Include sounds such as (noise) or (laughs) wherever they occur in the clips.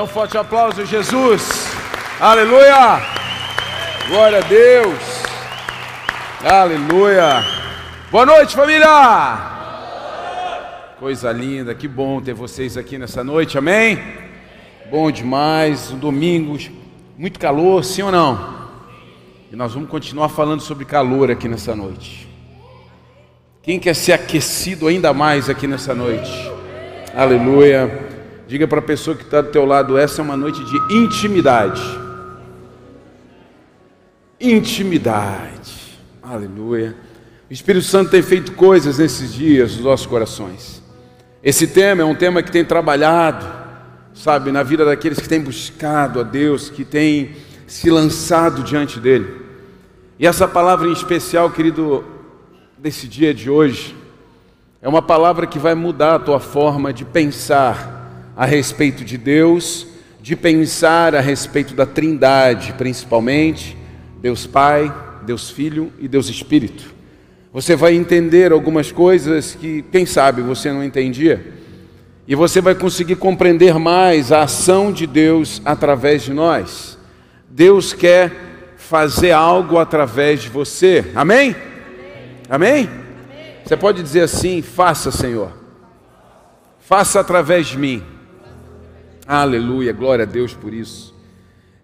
Dê um forte aplauso, Jesus. Aleluia. Glória a Deus. Aleluia. Boa noite, família. Coisa linda, que bom ter vocês aqui nessa noite, amém? Bom demais, um domingo, muito calor, sim ou não? E nós vamos continuar falando sobre calor aqui nessa noite. Quem quer ser aquecido ainda mais aqui nessa noite? Aleluia. Diga para a pessoa que está do teu lado, essa é uma noite de intimidade. Intimidade. Aleluia. O Espírito Santo tem feito coisas nesses dias nos nossos corações. Esse tema é um tema que tem trabalhado, sabe, na vida daqueles que têm buscado a Deus, que têm se lançado diante dele. E essa palavra em especial, querido, desse dia de hoje, é uma palavra que vai mudar a tua forma de pensar a respeito de Deus, de pensar a respeito da Trindade, principalmente, Deus Pai, Deus Filho e Deus Espírito. Você vai entender algumas coisas que, quem sabe, você não entendia. E você vai conseguir compreender mais a ação de Deus através de nós. Deus quer fazer algo através de você. Amém? Amém? Amém? Você pode dizer assim: faça, Senhor. Faça através de mim. Aleluia, glória a Deus por isso.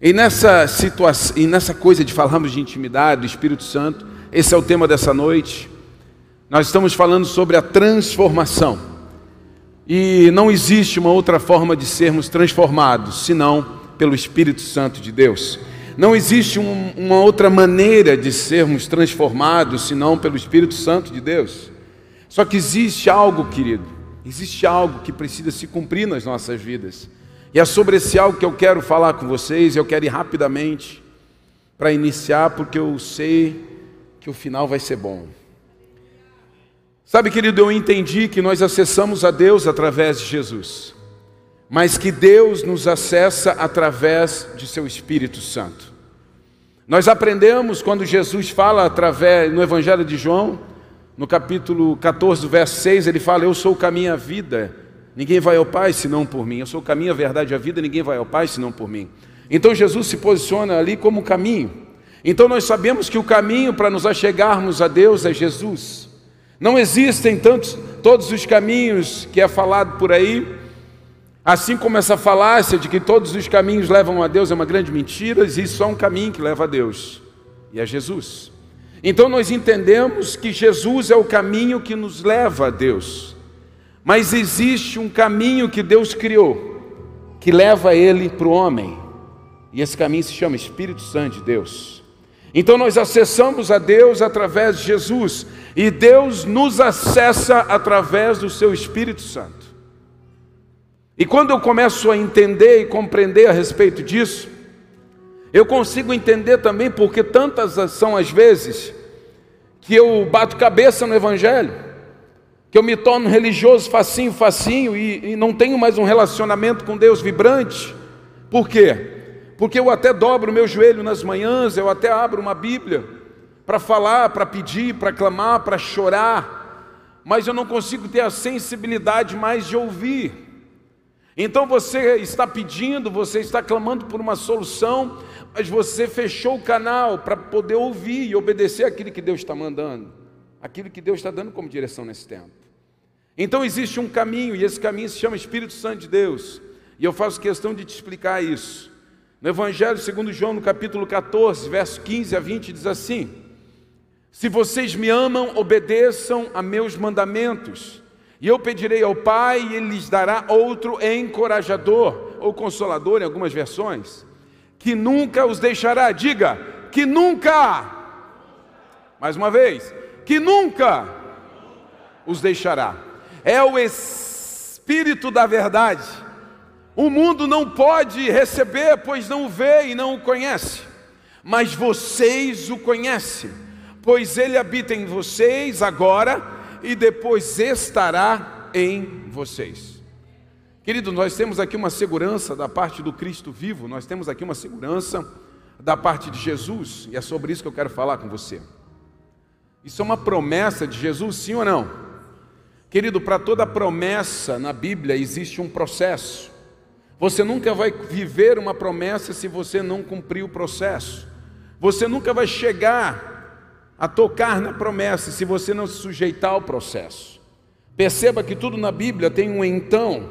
E nessa situação, e nessa coisa de falarmos de intimidade do Espírito Santo, esse é o tema dessa noite. Nós estamos falando sobre a transformação. E não existe uma outra forma de sermos transformados senão pelo Espírito Santo de Deus. Não existe um, uma outra maneira de sermos transformados senão pelo Espírito Santo de Deus. Só que existe algo, querido, existe algo que precisa se cumprir nas nossas vidas. E é sobre esse algo que eu quero falar com vocês. Eu quero ir rapidamente para iniciar, porque eu sei que o final vai ser bom. Sabe, querido, eu entendi que nós acessamos a Deus através de Jesus, mas que Deus nos acessa através de seu Espírito Santo. Nós aprendemos quando Jesus fala através no Evangelho de João, no capítulo 14, verso 6, ele fala: Eu sou o caminho a vida, ninguém vai ao Pai senão por mim. Eu sou o caminho, a verdade e a vida, ninguém vai ao Pai senão por mim. Então Jesus se posiciona ali como caminho. Então nós sabemos que o caminho para nos achegarmos a Deus é Jesus. Não existem tantos, todos os caminhos que é falado por aí, assim como essa falácia de que todos os caminhos levam a Deus é uma grande mentira, existe só um caminho que leva a Deus, e é Jesus. Então nós entendemos que Jesus é o caminho que nos leva a Deus, mas existe um caminho que Deus criou, que leva ele para o homem, e esse caminho se chama Espírito Santo de Deus. Então nós acessamos a Deus através de Jesus e Deus nos acessa através do seu Espírito Santo. E quando eu começo a entender e compreender a respeito disso, eu consigo entender também porque tantas são as vezes que eu bato cabeça no Evangelho, que eu me torno religioso facinho, facinho e, e não tenho mais um relacionamento com Deus vibrante. Por quê? porque eu até dobro meu joelho nas manhãs, eu até abro uma Bíblia para falar, para pedir, para clamar, para chorar, mas eu não consigo ter a sensibilidade mais de ouvir. Então você está pedindo, você está clamando por uma solução, mas você fechou o canal para poder ouvir e obedecer aquilo que Deus está mandando, aquilo que Deus está dando como direção nesse tempo. Então existe um caminho, e esse caminho se chama Espírito Santo de Deus, e eu faço questão de te explicar isso. No Evangelho segundo João, no capítulo 14, verso 15 a 20, diz assim: Se vocês me amam, obedeçam a meus mandamentos, e eu pedirei ao Pai, e Ele lhes dará outro encorajador, ou consolador em algumas versões, que nunca os deixará. Diga, que nunca, mais uma vez, que nunca os deixará. É o Espírito da verdade o mundo não pode receber, pois não o vê e não o conhece. Mas vocês o conhecem, pois ele habita em vocês agora e depois estará em vocês. Querido, nós temos aqui uma segurança da parte do Cristo vivo, nós temos aqui uma segurança da parte de Jesus, e é sobre isso que eu quero falar com você. Isso é uma promessa de Jesus, sim ou não? Querido, para toda promessa na Bíblia existe um processo. Você nunca vai viver uma promessa se você não cumprir o processo. Você nunca vai chegar a tocar na promessa se você não se sujeitar ao processo. Perceba que tudo na Bíblia tem um então.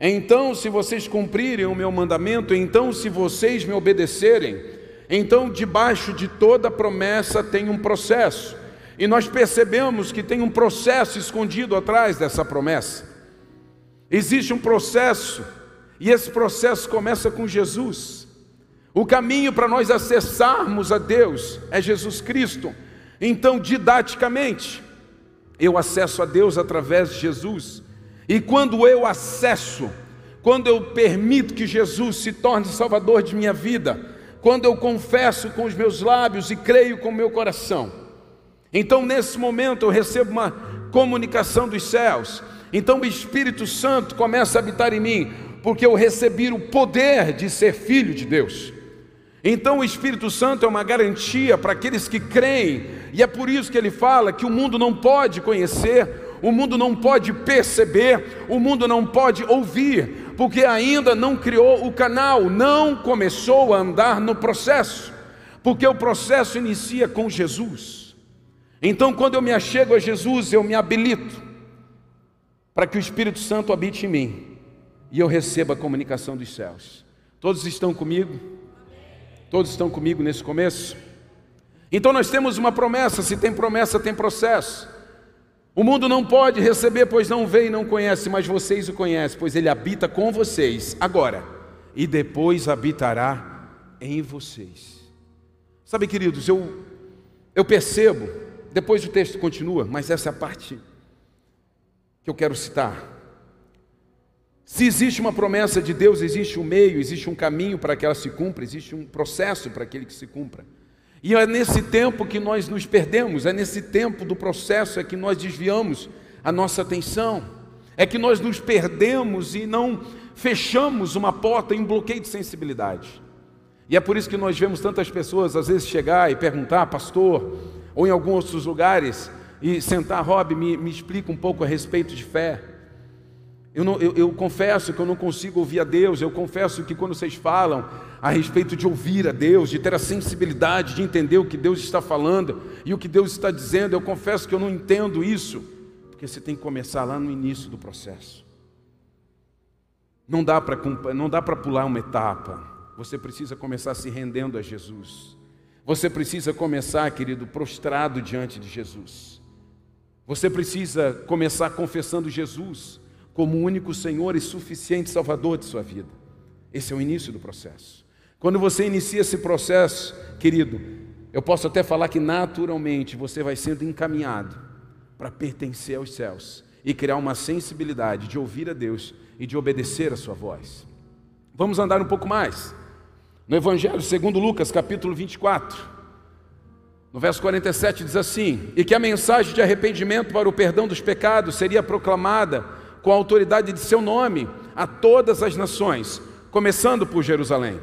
Então, se vocês cumprirem o meu mandamento, então, se vocês me obedecerem, então, debaixo de toda promessa tem um processo. E nós percebemos que tem um processo escondido atrás dessa promessa. Existe um processo, e esse processo começa com Jesus. O caminho para nós acessarmos a Deus é Jesus Cristo. Então, didaticamente, eu acesso a Deus através de Jesus. E quando eu acesso, quando eu permito que Jesus se torne Salvador de minha vida, quando eu confesso com os meus lábios e creio com o meu coração, então nesse momento eu recebo uma comunicação dos céus. Então o Espírito Santo começa a habitar em mim, porque eu recebi o poder de ser filho de Deus. Então o Espírito Santo é uma garantia para aqueles que creem, e é por isso que ele fala que o mundo não pode conhecer, o mundo não pode perceber, o mundo não pode ouvir, porque ainda não criou o canal, não começou a andar no processo, porque o processo inicia com Jesus. Então, quando eu me achego a Jesus, eu me habilito para que o Espírito Santo habite em mim e eu receba a comunicação dos céus. Todos estão comigo? Todos estão comigo nesse começo? Então nós temos uma promessa, se tem promessa, tem processo. O mundo não pode receber, pois não vê e não conhece, mas vocês o conhecem, pois ele habita com vocês agora e depois habitará em vocês. Sabe, queridos, eu, eu percebo, depois o texto continua, mas essa é a parte que eu quero citar. Se existe uma promessa de Deus, existe um meio, existe um caminho para que ela se cumpra, existe um processo para aquele que se cumpra. E é nesse tempo que nós nos perdemos, é nesse tempo do processo é que nós desviamos a nossa atenção, é que nós nos perdemos e não fechamos uma porta em um bloqueio de sensibilidade. E é por isso que nós vemos tantas pessoas às vezes chegar e perguntar, pastor, ou em alguns outros lugares, e sentar, Rob, me, me explica um pouco a respeito de fé. Eu, não, eu, eu, confesso que eu não consigo ouvir a Deus. Eu confesso que quando vocês falam a respeito de ouvir a Deus, de ter a sensibilidade de entender o que Deus está falando e o que Deus está dizendo, eu confesso que eu não entendo isso, porque você tem que começar lá no início do processo. Não dá para não dá para pular uma etapa. Você precisa começar se rendendo a Jesus. Você precisa começar, querido, prostrado diante de Jesus. Você precisa começar confessando Jesus como o único Senhor e suficiente Salvador de sua vida. Esse é o início do processo. Quando você inicia esse processo, querido, eu posso até falar que naturalmente você vai sendo encaminhado para pertencer aos céus e criar uma sensibilidade de ouvir a Deus e de obedecer a sua voz. Vamos andar um pouco mais. No Evangelho segundo Lucas, capítulo 24, no verso 47 diz assim: "E que a mensagem de arrependimento para o perdão dos pecados seria proclamada com a autoridade de seu nome a todas as nações, começando por Jerusalém.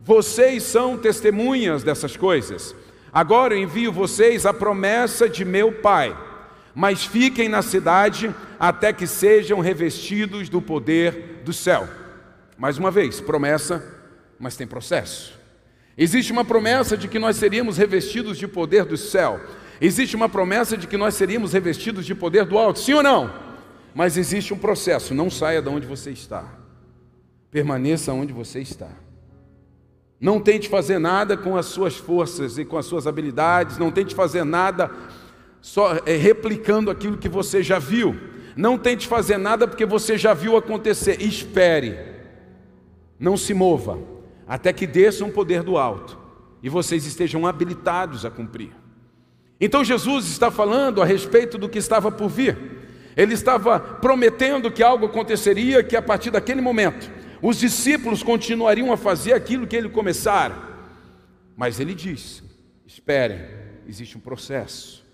Vocês são testemunhas dessas coisas. Agora eu envio vocês a promessa de meu Pai, mas fiquem na cidade até que sejam revestidos do poder do céu. Mais uma vez, promessa, mas tem processo. Existe uma promessa de que nós seríamos revestidos de poder do céu. Existe uma promessa de que nós seríamos revestidos de poder do alto. Sim ou não? Mas existe um processo, não saia de onde você está. Permaneça onde você está. Não tente fazer nada com as suas forças e com as suas habilidades, não tente fazer nada só é, replicando aquilo que você já viu. Não tente fazer nada porque você já viu acontecer. Espere. Não se mova até que desça um poder do alto e vocês estejam habilitados a cumprir. Então Jesus está falando a respeito do que estava por vir. Ele estava prometendo que algo aconteceria, que a partir daquele momento os discípulos continuariam a fazer aquilo que ele começara. Mas ele disse: esperem, existe um processo.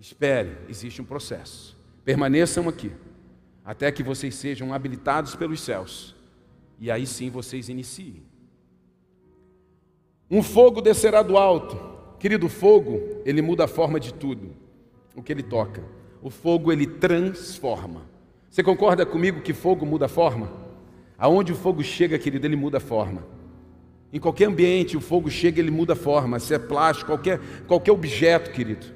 Esperem, existe um processo. Permaneçam aqui, até que vocês sejam habilitados pelos céus, e aí sim vocês iniciem. Um fogo descerá do alto, querido, fogo, ele muda a forma de tudo, o que ele toca. O fogo ele transforma. Você concorda comigo que fogo muda a forma? Aonde o fogo chega, querido, ele muda a forma. Em qualquer ambiente, o fogo chega, ele muda a forma. Se é plástico, qualquer, qualquer objeto, querido,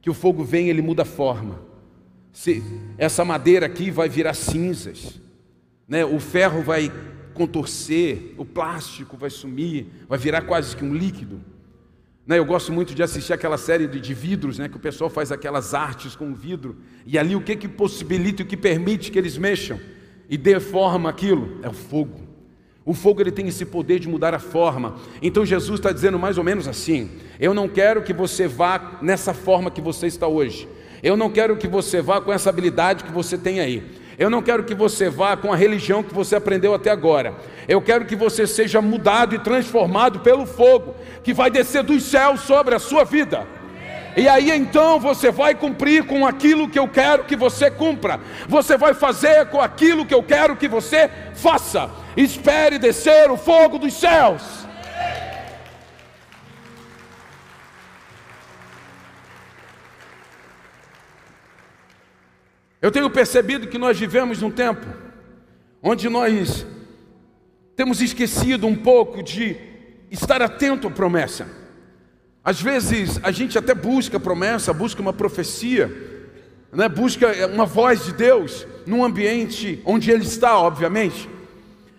que o fogo vem, ele muda a forma. Se essa madeira aqui vai virar cinzas, né? O ferro vai contorcer, o plástico vai sumir, vai virar quase que um líquido. Né? Eu gosto muito de assistir aquela série de, vidros, né? que o pessoal faz aquelas artes com vidro, e ali o que, que possibilita, o que permite que eles mexam e dê forma aquilo? É o fogo. O fogo ele tem esse poder de mudar a forma. Então Jesus está dizendo mais ou menos assim: Eu não quero que você vá nessa forma que você está hoje. Eu não quero que você vá com essa habilidade que você tem aí. Eu não quero que você vá com a religião que você aprendeu até agora. Eu quero que você seja mudado e transformado pelo fogo que vai descer dos céus sobre a sua vida. E aí então você vai cumprir com aquilo que eu quero que você cumpra. Você vai fazer com aquilo que eu quero que você faça. Espere descer o fogo dos céus. Eu tenho percebido que nós vivemos num tempo onde nós temos esquecido um pouco de estar atento à promessa. Às vezes a gente até busca promessa, busca uma profecia, né? busca uma voz de Deus num ambiente onde Ele está, obviamente,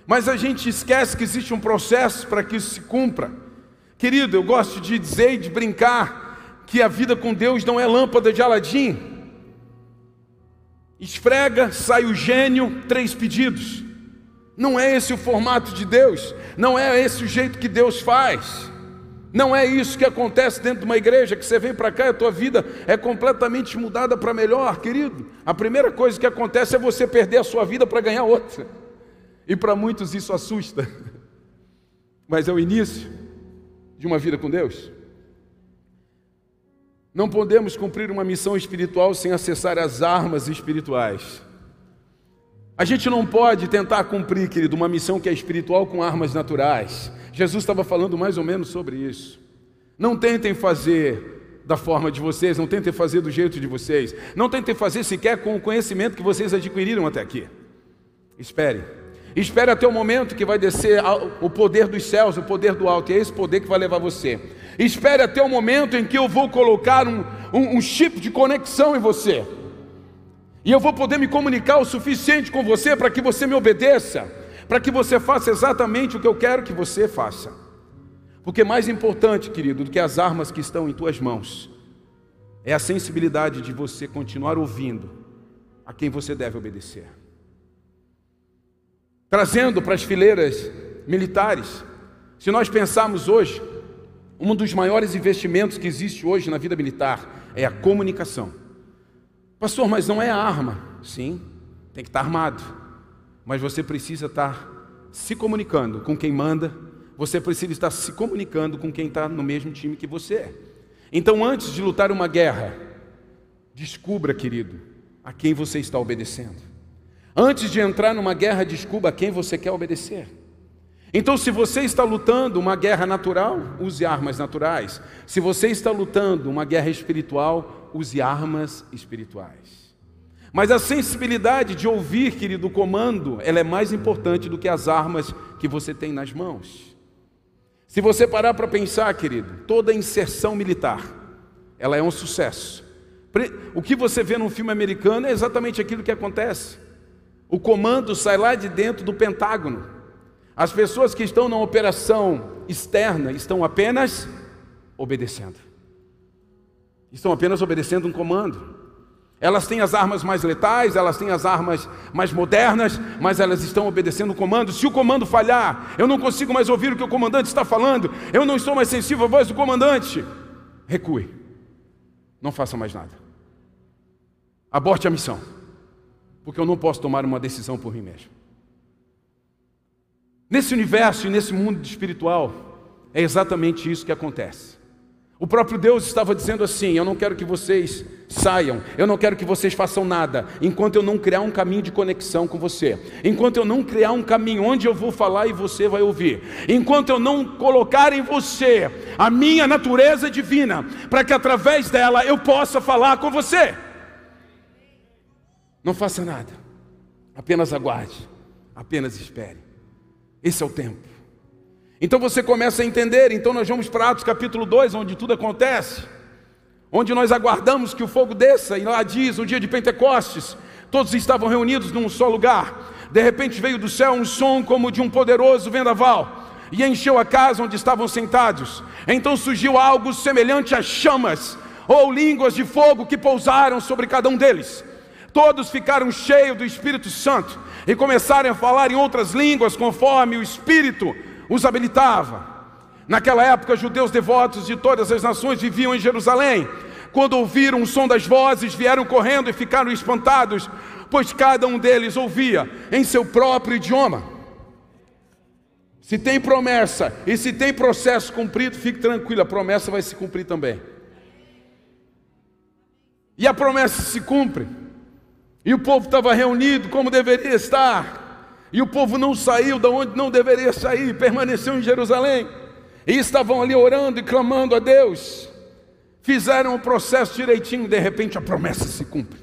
mas a gente esquece que existe um processo para que isso se cumpra. Querido, eu gosto de dizer e de brincar que a vida com Deus não é lâmpada de Aladim. Esfrega, sai o gênio, três pedidos. Não é esse o formato de Deus, não é esse o jeito que Deus faz. Não é isso que acontece dentro de uma igreja, que você vem para cá e a tua vida é completamente mudada para melhor, querido. A primeira coisa que acontece é você perder a sua vida para ganhar outra. E para muitos isso assusta. (laughs) Mas é o início de uma vida com Deus. Não podemos cumprir uma missão espiritual sem acessar as armas espirituais. A gente não pode tentar cumprir, querido, uma missão que é espiritual com armas naturais. Jesus estava falando mais ou menos sobre isso. Não tentem fazer da forma de vocês, não tentem fazer do jeito de vocês, não tentem fazer sequer com o conhecimento que vocês adquiriram até aqui. Espere. Espere até o momento que vai descer o poder dos céus, o poder do alto, e é esse poder que vai levar você Espere até o momento em que eu vou colocar um, um, um chip de conexão em você. E eu vou poder me comunicar o suficiente com você para que você me obedeça, para que você faça exatamente o que eu quero que você faça. Porque mais importante, querido, do que as armas que estão em tuas mãos, é a sensibilidade de você continuar ouvindo a quem você deve obedecer. Trazendo para as fileiras militares, se nós pensarmos hoje, um dos maiores investimentos que existe hoje na vida militar é a comunicação. Pastor, mas não é a arma. Sim, tem que estar armado. Mas você precisa estar se comunicando com quem manda, você precisa estar se comunicando com quem está no mesmo time que você é. Então, antes de lutar uma guerra, descubra, querido, a quem você está obedecendo. Antes de entrar numa guerra, descubra a quem você quer obedecer. Então, se você está lutando uma guerra natural, use armas naturais. Se você está lutando uma guerra espiritual, use armas espirituais. Mas a sensibilidade de ouvir, querido, o comando, ela é mais importante do que as armas que você tem nas mãos. Se você parar para pensar, querido, toda inserção militar, ela é um sucesso. O que você vê num filme americano é exatamente aquilo que acontece. O comando sai lá de dentro do Pentágono. As pessoas que estão na operação externa estão apenas obedecendo. Estão apenas obedecendo um comando. Elas têm as armas mais letais, elas têm as armas mais modernas, mas elas estão obedecendo o comando. Se o comando falhar, eu não consigo mais ouvir o que o comandante está falando, eu não estou mais sensível à voz do comandante. Recue. Não faça mais nada. Aborte a missão. Porque eu não posso tomar uma decisão por mim mesmo. Nesse universo e nesse mundo espiritual, é exatamente isso que acontece. O próprio Deus estava dizendo assim: Eu não quero que vocês saiam, eu não quero que vocês façam nada, enquanto eu não criar um caminho de conexão com você, enquanto eu não criar um caminho onde eu vou falar e você vai ouvir, enquanto eu não colocar em você a minha natureza divina, para que através dela eu possa falar com você. Não faça nada, apenas aguarde Apenas espere. Esse é o tempo. Então você começa a entender. Então nós vamos para Atos capítulo 2, onde tudo acontece. Onde nós aguardamos que o fogo desça. E lá diz, no dia de Pentecostes, todos estavam reunidos num só lugar. De repente veio do céu um som como de um poderoso vendaval e encheu a casa onde estavam sentados. Então surgiu algo semelhante a chamas ou línguas de fogo que pousaram sobre cada um deles. Todos ficaram cheios do Espírito Santo e começaram a falar em outras línguas conforme o Espírito os habilitava. Naquela época, judeus devotos de todas as nações viviam em Jerusalém. Quando ouviram o som das vozes, vieram correndo e ficaram espantados, pois cada um deles ouvia em seu próprio idioma. Se tem promessa e se tem processo cumprido, fique tranquilo, a promessa vai se cumprir também. E a promessa se cumpre. E o povo estava reunido como deveria estar. E o povo não saiu da onde não deveria sair, permaneceu em Jerusalém. E estavam ali orando e clamando a Deus. Fizeram o processo direitinho, de repente a promessa se cumpre.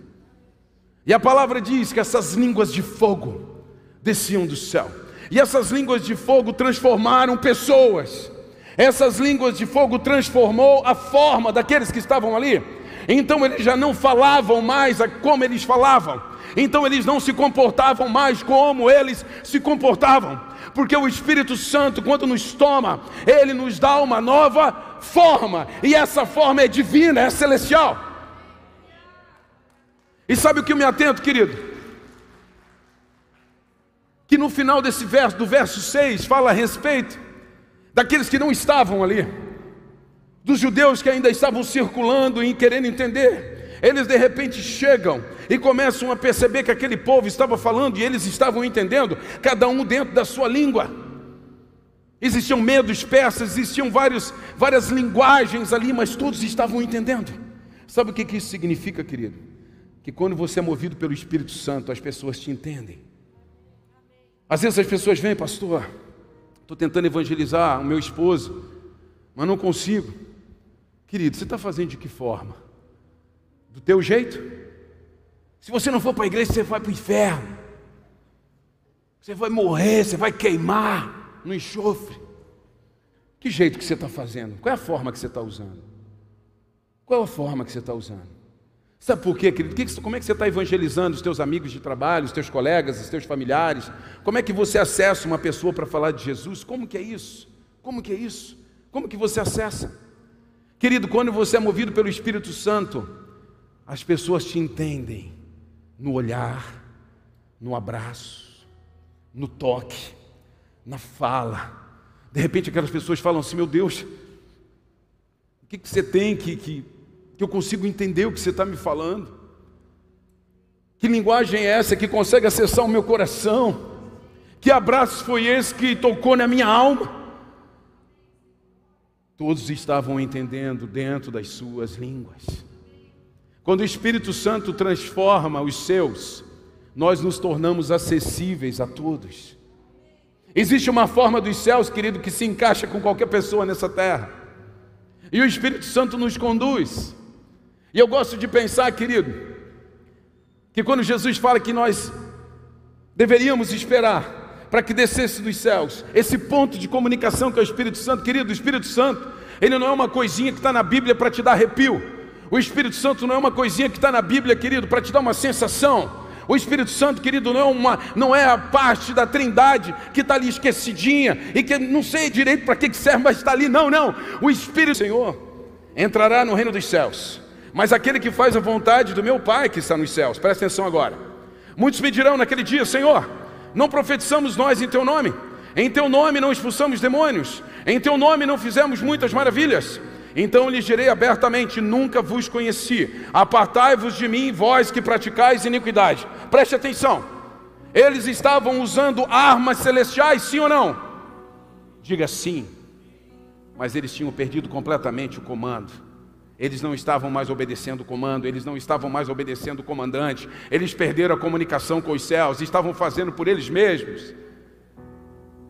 E a palavra diz que essas línguas de fogo desciam do céu. E essas línguas de fogo transformaram pessoas. Essas línguas de fogo transformou a forma daqueles que estavam ali. Então eles já não falavam mais como eles falavam então eles não se comportavam mais como eles se comportavam, porque o Espírito Santo, quando nos toma, ele nos dá uma nova forma, e essa forma é divina, é celestial. E sabe o que eu me atento, querido? Que no final desse verso, do verso 6, fala a respeito daqueles que não estavam ali, dos judeus que ainda estavam circulando e querendo entender. Eles de repente chegam e começam a perceber que aquele povo estava falando e eles estavam entendendo, cada um dentro da sua língua. Existiam medos persas, existiam vários, várias linguagens ali, mas todos estavam entendendo. Sabe o que, que isso significa, querido? Que quando você é movido pelo Espírito Santo, as pessoas te entendem. Às vezes as pessoas vêm, pastor, estou tentando evangelizar o meu esposo, mas não consigo. Querido, você está fazendo de que forma? Do teu jeito? Se você não for para a igreja, você vai para o inferno. Você vai morrer, você vai queimar no enxofre. Que jeito que você está fazendo? Qual é a forma que você está usando? Qual é a forma que você está usando? Sabe por quê, querido? Como é que você está evangelizando os teus amigos de trabalho, os teus colegas, os teus familiares? Como é que você acessa uma pessoa para falar de Jesus? Como que é isso? Como que é isso? Como que você acessa? Querido, quando você é movido pelo Espírito Santo, as pessoas te entendem no olhar, no abraço, no toque, na fala. De repente aquelas pessoas falam assim: Meu Deus, o que, que você tem que, que, que eu consigo entender o que você está me falando? Que linguagem é essa que consegue acessar o meu coração? Que abraço foi esse que tocou na minha alma? Todos estavam entendendo dentro das suas línguas. Quando o Espírito Santo transforma os seus, nós nos tornamos acessíveis a todos. Existe uma forma dos céus, querido, que se encaixa com qualquer pessoa nessa terra. E o Espírito Santo nos conduz. E eu gosto de pensar, querido, que quando Jesus fala que nós deveríamos esperar para que descesse dos céus, esse ponto de comunicação que é o Espírito Santo, querido, o Espírito Santo, ele não é uma coisinha que está na Bíblia para te dar arrepio. O Espírito Santo não é uma coisinha que está na Bíblia, querido, para te dar uma sensação. O Espírito Santo, querido, não é, uma, não é a parte da trindade que está ali esquecidinha e que não sei direito para que serve, mas está ali. Não, não. O Espírito Senhor entrará no reino dos céus. Mas aquele que faz a vontade do meu Pai que está nos céus, presta atenção agora. Muitos me dirão naquele dia: Senhor, não profetizamos nós em teu nome, em teu nome não expulsamos demônios, em teu nome não fizemos muitas maravilhas. Então lhes direi abertamente: Nunca vos conheci. Apartai-vos de mim, vós que praticais iniquidade. Preste atenção. Eles estavam usando armas celestiais, sim ou não? Diga sim. Mas eles tinham perdido completamente o comando. Eles não estavam mais obedecendo o comando, eles não estavam mais obedecendo o comandante, eles perderam a comunicação com os céus, estavam fazendo por eles mesmos.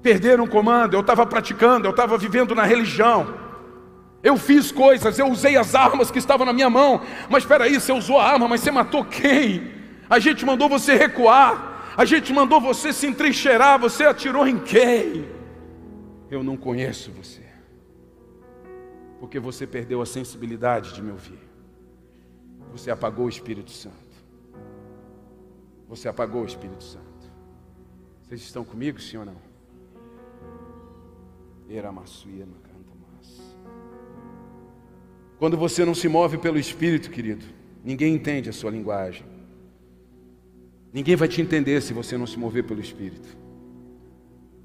Perderam o comando, eu estava praticando, eu estava vivendo na religião. Eu fiz coisas, eu usei as armas que estavam na minha mão. Mas espera aí, você usou a arma, mas você matou quem? A gente mandou você recuar. A gente mandou você se entrincheirar, você atirou em quem? Eu não conheço você. Porque você perdeu a sensibilidade de me ouvir. Você apagou o Espírito Santo. Você apagou o Espírito Santo. Vocês estão comigo, sim ou não? Quando você não se move pelo Espírito, querido, ninguém entende a sua linguagem. Ninguém vai te entender se você não se mover pelo Espírito.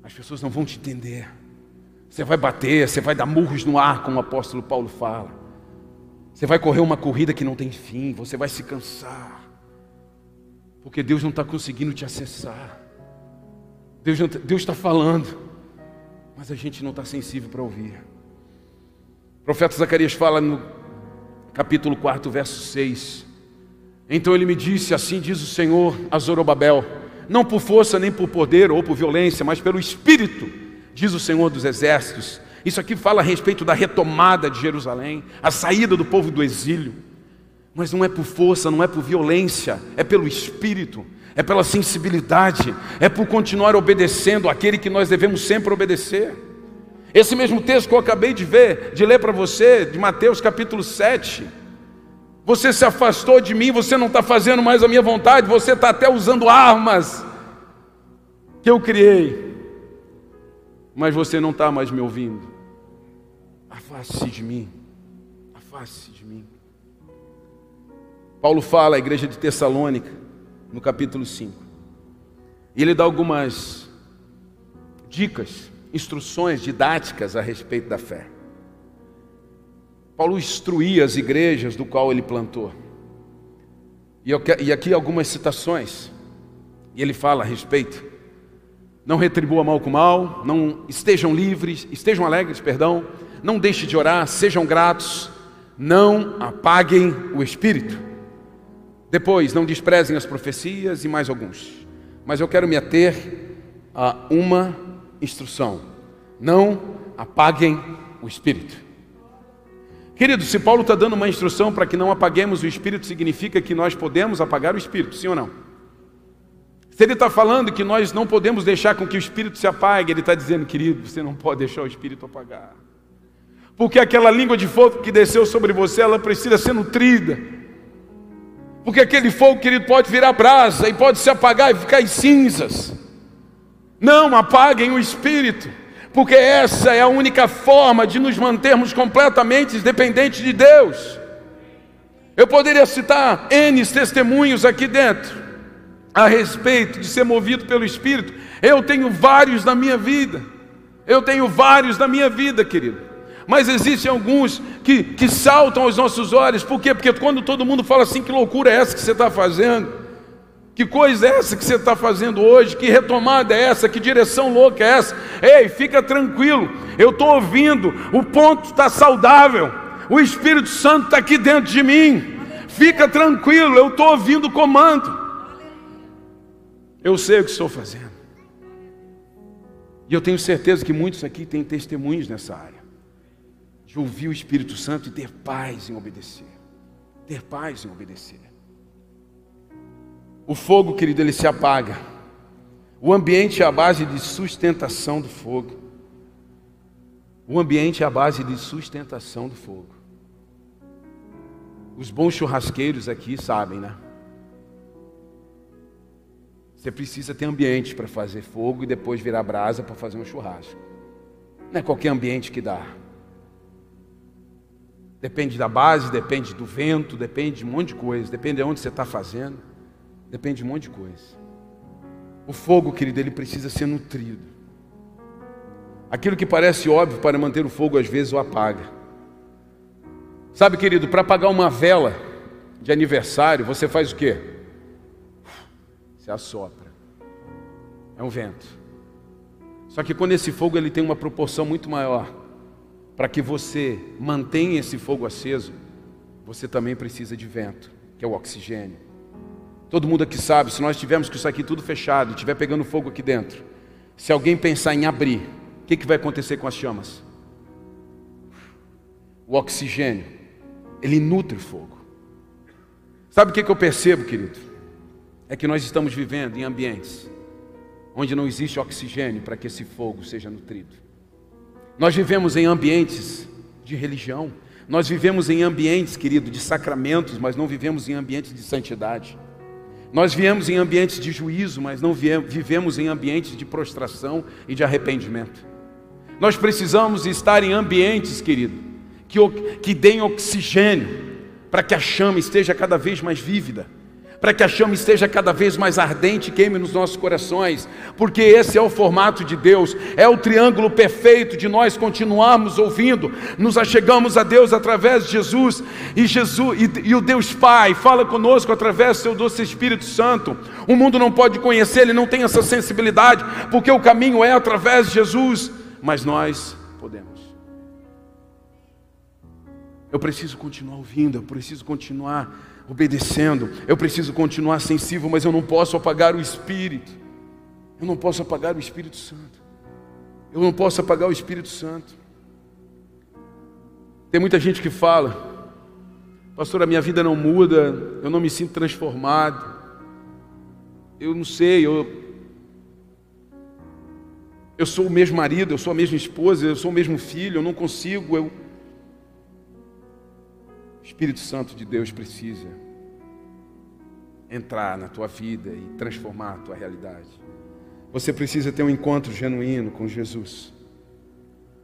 As pessoas não vão te entender. Você vai bater, você vai dar murros no ar, como o apóstolo Paulo fala. Você vai correr uma corrida que não tem fim, você vai se cansar. Porque Deus não está conseguindo te acessar. Deus está falando, mas a gente não está sensível para ouvir. O profeta Zacarias fala no capítulo 4, verso 6. Então ele me disse: Assim diz o Senhor a Zorobabel, não por força nem por poder ou por violência, mas pelo Espírito, diz o Senhor dos Exércitos. Isso aqui fala a respeito da retomada de Jerusalém, a saída do povo do exílio. Mas não é por força, não é por violência, é pelo Espírito, é pela sensibilidade, é por continuar obedecendo aquele que nós devemos sempre obedecer. Esse mesmo texto que eu acabei de ver, de ler para você, de Mateus capítulo 7. Você se afastou de mim, você não está fazendo mais a minha vontade, você está até usando armas que eu criei, mas você não está mais me ouvindo. Afaste-se de mim, afaste-se de mim. Paulo fala à igreja de Tessalônica, no capítulo 5. E ele dá algumas dicas, instruções didáticas a respeito da fé. Paulo instruía as igrejas do qual ele plantou. E, eu, e aqui algumas citações. E ele fala a respeito. Não retribua mal com mal, não estejam livres, estejam alegres, perdão, não deixe de orar, sejam gratos, não apaguem o espírito. Depois, não desprezem as profecias e mais alguns. Mas eu quero me ater a uma instrução: não apaguem o espírito. Querido, se Paulo está dando uma instrução para que não apaguemos o espírito, significa que nós podemos apagar o espírito, sim ou não? Se ele está falando que nós não podemos deixar com que o espírito se apague, ele está dizendo, querido, você não pode deixar o espírito apagar. Porque aquela língua de fogo que desceu sobre você, ela precisa ser nutrida. Porque aquele fogo, querido, pode virar brasa e pode se apagar e ficar em cinzas. Não apaguem o espírito, porque essa é a única forma de nos mantermos completamente dependentes de Deus. Eu poderia citar N testemunhos aqui dentro a respeito de ser movido pelo Espírito. Eu tenho vários na minha vida. Eu tenho vários na minha vida, querido. Mas existem alguns que, que saltam aos nossos olhos, por quê? Porque quando todo mundo fala assim, que loucura é essa que você está fazendo? Que coisa é essa que você está fazendo hoje? Que retomada é essa? Que direção louca é essa? Ei, fica tranquilo, eu estou ouvindo, o ponto está saudável, o Espírito Santo está aqui dentro de mim. Fica tranquilo, eu estou ouvindo o comando. Eu sei o que estou fazendo. E eu tenho certeza que muitos aqui têm testemunhos nessa área de ouvir o Espírito Santo e ter paz em obedecer. Ter paz em obedecer. O fogo, querido, ele se apaga. O ambiente é a base de sustentação do fogo. O ambiente é a base de sustentação do fogo. Os bons churrasqueiros aqui sabem, né? Você precisa ter ambiente para fazer fogo e depois virar brasa para fazer um churrasco. Não é qualquer ambiente que dá. Depende da base, depende do vento, depende de um monte de coisa, depende de onde você está fazendo, depende de um monte de coisa. O fogo, querido, ele precisa ser nutrido. Aquilo que parece óbvio para manter o fogo, às vezes o apaga. Sabe, querido, para apagar uma vela de aniversário, você faz o quê? Assopra. É um vento. Só que quando esse fogo ele tem uma proporção muito maior, para que você mantenha esse fogo aceso, você também precisa de vento, que é o oxigênio. Todo mundo aqui sabe, se nós tivermos com isso aqui tudo fechado, estiver pegando fogo aqui dentro, se alguém pensar em abrir, o que, que vai acontecer com as chamas? O oxigênio, ele nutre o fogo. Sabe o que, que eu percebo, querido? É que nós estamos vivendo em ambientes onde não existe oxigênio para que esse fogo seja nutrido. Nós vivemos em ambientes de religião, nós vivemos em ambientes, querido, de sacramentos, mas não vivemos em ambientes de santidade. Nós viemos em ambientes de juízo, mas não vivemos em ambientes de prostração e de arrependimento. Nós precisamos estar em ambientes, querido, que, que deem oxigênio para que a chama esteja cada vez mais vívida para que a chama esteja cada vez mais ardente e queime nos nossos corações, porque esse é o formato de Deus, é o triângulo perfeito de nós continuarmos ouvindo, nos achegamos a Deus através de Jesus, e Jesus e, e o Deus Pai fala conosco através do seu doce Espírito Santo. O mundo não pode conhecer, ele não tem essa sensibilidade, porque o caminho é através de Jesus, mas nós podemos. Eu preciso continuar ouvindo, eu preciso continuar obedecendo. Eu preciso continuar sensível, mas eu não posso apagar o Espírito. Eu não posso apagar o Espírito Santo. Eu não posso apagar o Espírito Santo. Tem muita gente que fala, pastor, a minha vida não muda, eu não me sinto transformado. Eu não sei, eu, eu sou o mesmo marido, eu sou a mesma esposa, eu sou o mesmo filho, eu não consigo, eu, Espírito Santo de Deus precisa entrar na tua vida e transformar a tua realidade. Você precisa ter um encontro genuíno com Jesus,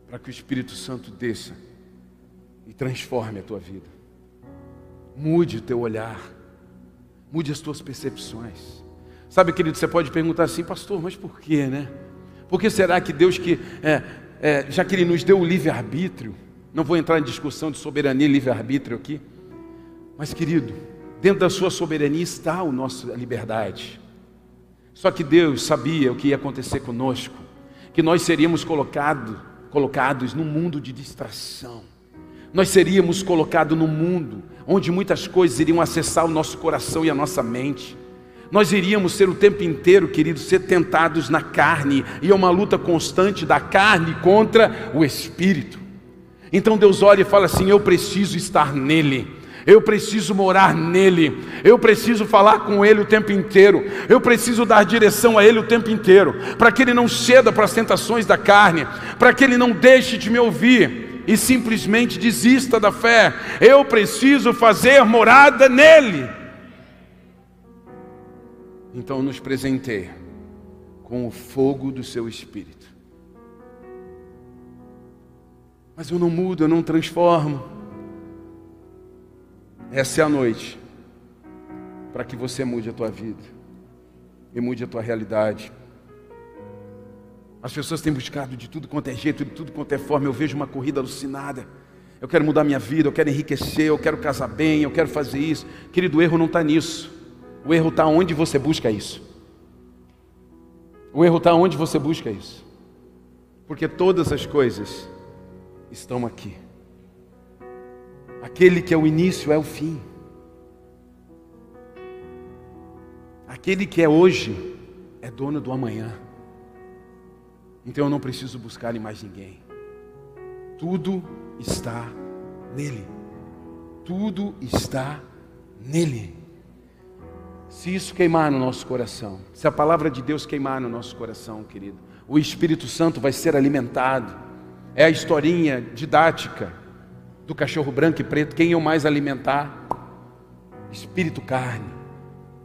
para que o Espírito Santo desça e transforme a tua vida. Mude o teu olhar, mude as tuas percepções. Sabe, querido, você pode perguntar assim, pastor, mas por quê, né? Por que será que Deus que, é, é, já que Ele nos deu o livre-arbítrio, não vou entrar em discussão de soberania e livre-arbítrio aqui. Mas, querido, dentro da sua soberania está a nossa liberdade. Só que Deus sabia o que ia acontecer conosco, que nós seríamos colocado, colocados num mundo de distração. Nós seríamos colocados num mundo onde muitas coisas iriam acessar o nosso coração e a nossa mente. Nós iríamos ser o tempo inteiro, queridos, ser tentados na carne, e é uma luta constante da carne contra o espírito. Então Deus olha e fala assim: Eu preciso estar nele. Eu preciso morar nele, eu preciso falar com ele o tempo inteiro, eu preciso dar direção a ele o tempo inteiro, para que ele não ceda para as tentações da carne, para que ele não deixe de me ouvir e simplesmente desista da fé. Eu preciso fazer morada nele. Então nos presenteie com o fogo do seu espírito Mas eu não mudo, eu não transformo. Essa é a noite para que você mude a tua vida e mude a tua realidade. As pessoas têm buscado de tudo quanto é jeito, de tudo quanto é forma. Eu vejo uma corrida alucinada. Eu quero mudar minha vida, eu quero enriquecer, eu quero casar bem, eu quero fazer isso. Querido, o erro não está nisso. O erro está onde você busca isso. O erro está onde você busca isso. Porque todas as coisas estão aqui. Aquele que é o início é o fim. Aquele que é hoje é dono do amanhã. Então eu não preciso buscar em mais ninguém. Tudo está nele. Tudo está nele. Se isso queimar no nosso coração, se a palavra de Deus queimar no nosso coração, querido, o Espírito Santo vai ser alimentado é a historinha didática do cachorro branco e preto. Quem eu mais alimentar? Espírito carne.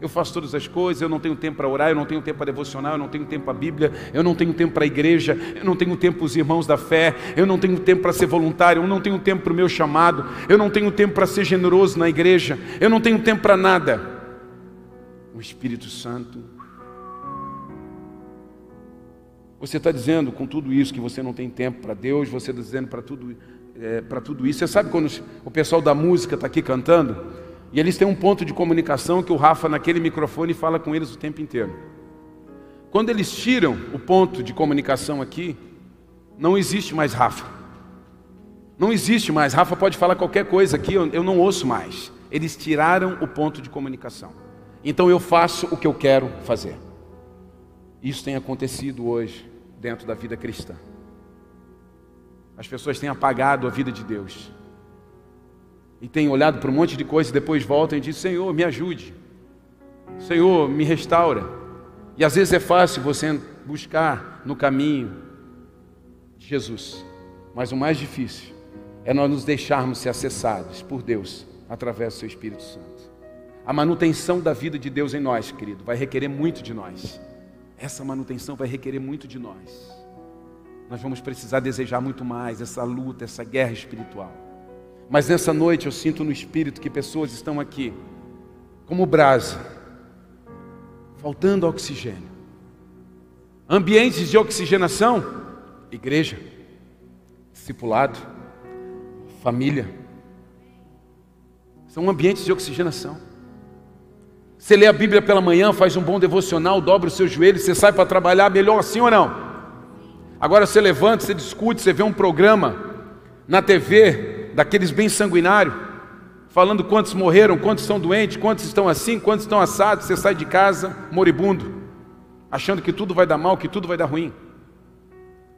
Eu faço todas as coisas, eu não tenho tempo para orar, eu não tenho tempo para devocionar, eu não tenho tempo para a Bíblia, eu não tenho tempo para a igreja, eu não tenho tempo para os irmãos da fé, eu não tenho tempo para ser voluntário, eu não tenho tempo para o meu chamado, eu não tenho tempo para ser generoso na igreja, eu não tenho tempo para nada. O Espírito Santo Você está dizendo com tudo isso que você não tem tempo para Deus, você está dizendo para tudo, é, para tudo isso. Você sabe quando o pessoal da música está aqui cantando? E eles têm um ponto de comunicação que o Rafa, naquele microfone, fala com eles o tempo inteiro. Quando eles tiram o ponto de comunicação aqui, não existe mais Rafa. Não existe mais. Rafa pode falar qualquer coisa aqui, eu não ouço mais. Eles tiraram o ponto de comunicação. Então eu faço o que eu quero fazer. Isso tem acontecido hoje dentro da vida cristã. As pessoas têm apagado a vida de Deus. E têm olhado para um monte de coisa e depois voltam e dizem: Senhor, me ajude. Senhor, me restaura. E às vezes é fácil você buscar no caminho de Jesus, mas o mais difícil é nós nos deixarmos ser acessados por Deus através do seu Espírito Santo. A manutenção da vida de Deus em nós, querido, vai requerer muito de nós. Essa manutenção vai requerer muito de nós. Nós vamos precisar desejar muito mais essa luta, essa guerra espiritual. Mas nessa noite eu sinto no espírito que pessoas estão aqui, como brasa, faltando oxigênio. Ambientes de oxigenação, igreja, discipulado, família. São ambientes de oxigenação. Você lê a Bíblia pela manhã, faz um bom devocional, dobra os seus joelhos, você sai para trabalhar, melhor assim ou não? Agora você levanta, você discute, você vê um programa na TV, daqueles bem sanguinários, falando quantos morreram, quantos estão doentes, quantos estão assim, quantos estão assados, você sai de casa moribundo, achando que tudo vai dar mal, que tudo vai dar ruim.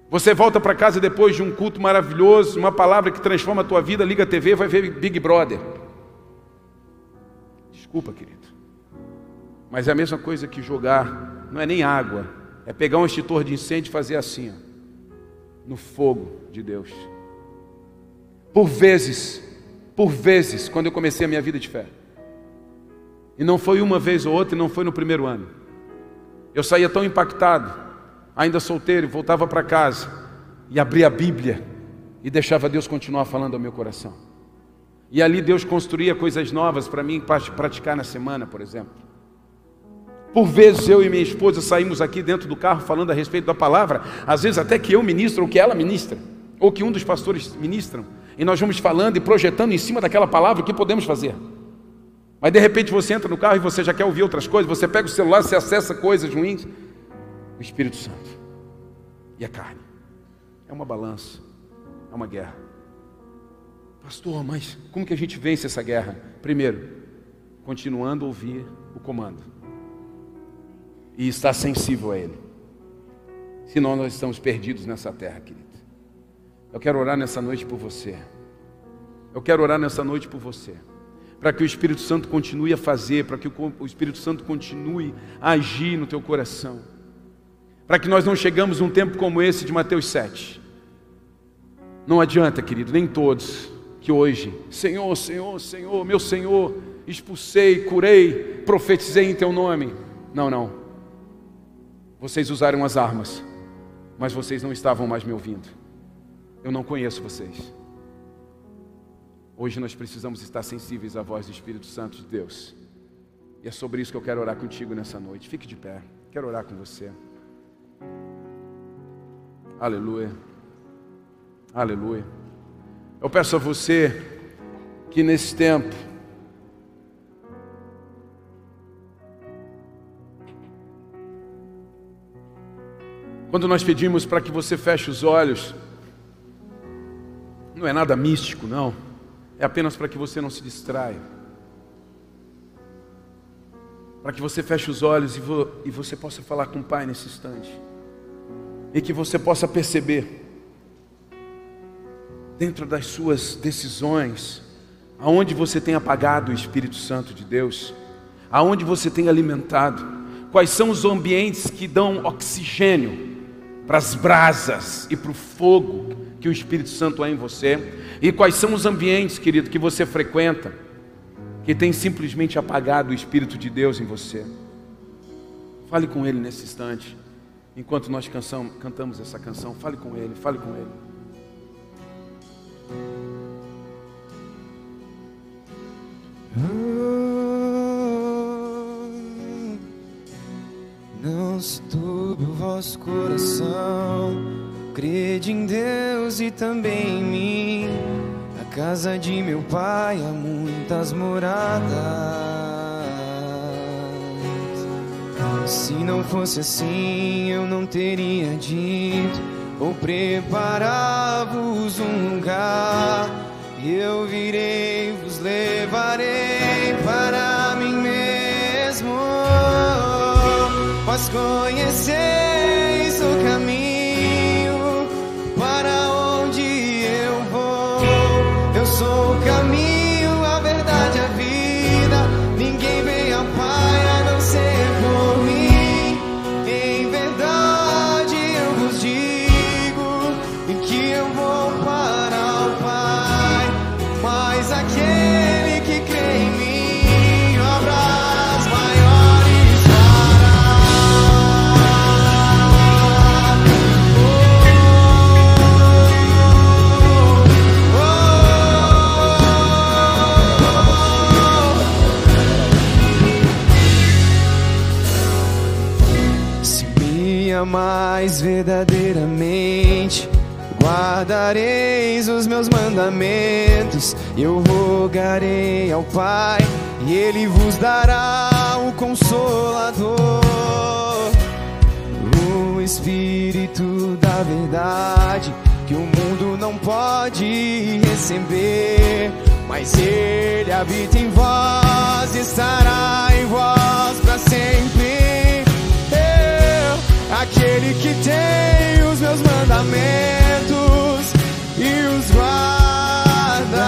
Você volta para casa depois de um culto maravilhoso, uma palavra que transforma a tua vida, liga a TV, vai ver Big Brother. Desculpa, querido. Mas é a mesma coisa que jogar, não é nem água, é pegar um extintor de incêndio e fazer assim, ó, no fogo de Deus. Por vezes, por vezes, quando eu comecei a minha vida de fé, e não foi uma vez ou outra, e não foi no primeiro ano, eu saía tão impactado, ainda solteiro, voltava para casa e abria a Bíblia e deixava Deus continuar falando ao meu coração. E ali Deus construía coisas novas para mim praticar na semana, por exemplo. Por vezes eu e minha esposa saímos aqui dentro do carro falando a respeito da palavra, às vezes até que eu ministro ou que ela ministra, ou que um dos pastores ministram, e nós vamos falando e projetando em cima daquela palavra o que podemos fazer. Mas de repente você entra no carro e você já quer ouvir outras coisas, você pega o celular, você acessa coisas ruins. O Espírito Santo e a carne. É uma balança, é uma guerra. Pastor, mas como que a gente vence essa guerra? Primeiro, continuando a ouvir o comando e estar sensível a ele. Senão nós estamos perdidos nessa terra, querido. Eu quero orar nessa noite por você. Eu quero orar nessa noite por você. Para que o Espírito Santo continue a fazer, para que o Espírito Santo continue a agir no teu coração. Para que nós não chegamos num tempo como esse de Mateus 7. Não adianta, querido, nem todos que hoje, Senhor, Senhor, Senhor, meu Senhor, expulsei, curei, profetizei em teu nome. Não, não. Vocês usaram as armas, mas vocês não estavam mais me ouvindo. Eu não conheço vocês. Hoje nós precisamos estar sensíveis à voz do Espírito Santo de Deus. E é sobre isso que eu quero orar contigo nessa noite. Fique de pé. Quero orar com você. Aleluia. Aleluia. Eu peço a você que nesse tempo quando nós pedimos para que você feche os olhos, não é nada místico, não. É apenas para que você não se distraia. Para que você feche os olhos e, vo e você possa falar com o Pai nesse instante. E que você possa perceber, dentro das suas decisões, aonde você tem apagado o Espírito Santo de Deus, aonde você tem alimentado, quais são os ambientes que dão oxigênio para as brasas e para o fogo que o Espírito Santo é em você e quais são os ambientes, querido, que você frequenta que tem simplesmente apagado o Espírito de Deus em você. Fale com Ele nesse instante, enquanto nós canção, cantamos essa canção. Fale com Ele, fale com Ele. Não se turbe o vosso coração Crede em Deus e também em mim. Na casa de meu pai há muitas moradas. Se não fosse assim, eu não teria dito. Vou preparar-vos um lugar. Eu virei, vos levarei para mim mesmo. Mas conheceis verdadeiramente guardareis os meus mandamentos, eu rogarei ao Pai, e Ele vos dará o Consolador, o Espírito da Verdade, que o mundo não pode receber, mas Ele habita em vós, estará em vós para sempre. Aquele que tem os meus mandamentos e os guarda,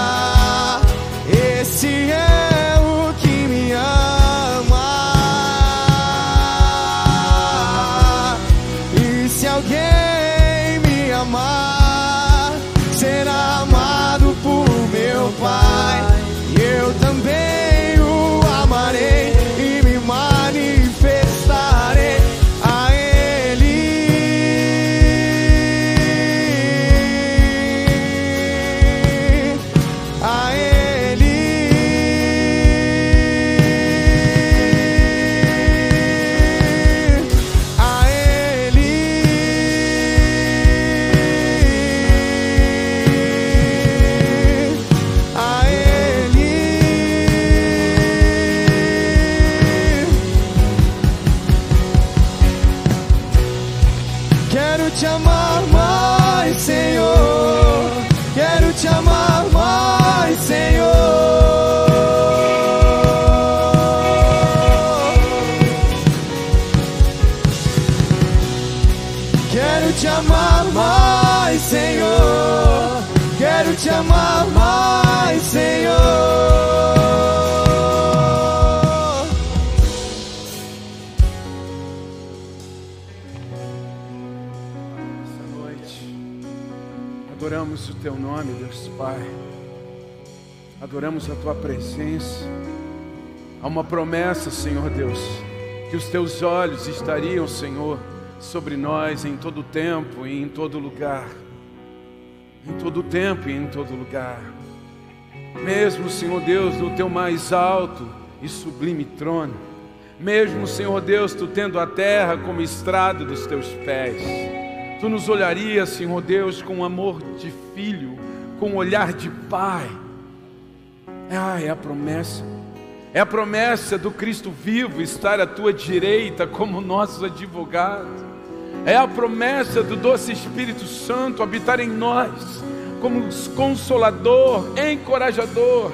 esse é o que me ama. A Tua presença. Há uma promessa, Senhor Deus, que os Teus olhos estariam, Senhor, sobre nós em todo tempo e em todo lugar. Em todo tempo e em todo lugar. Mesmo, Senhor Deus, no Teu mais alto e sublime trono. Mesmo, Senhor Deus, Tu tendo a terra como estrado dos Teus pés. Tu nos olharias, Senhor Deus, com amor de filho, com olhar de pai. Ah, é a promessa. É a promessa do Cristo vivo estar à tua direita como nosso advogado. É a promessa do doce Espírito Santo habitar em nós como consolador, encorajador.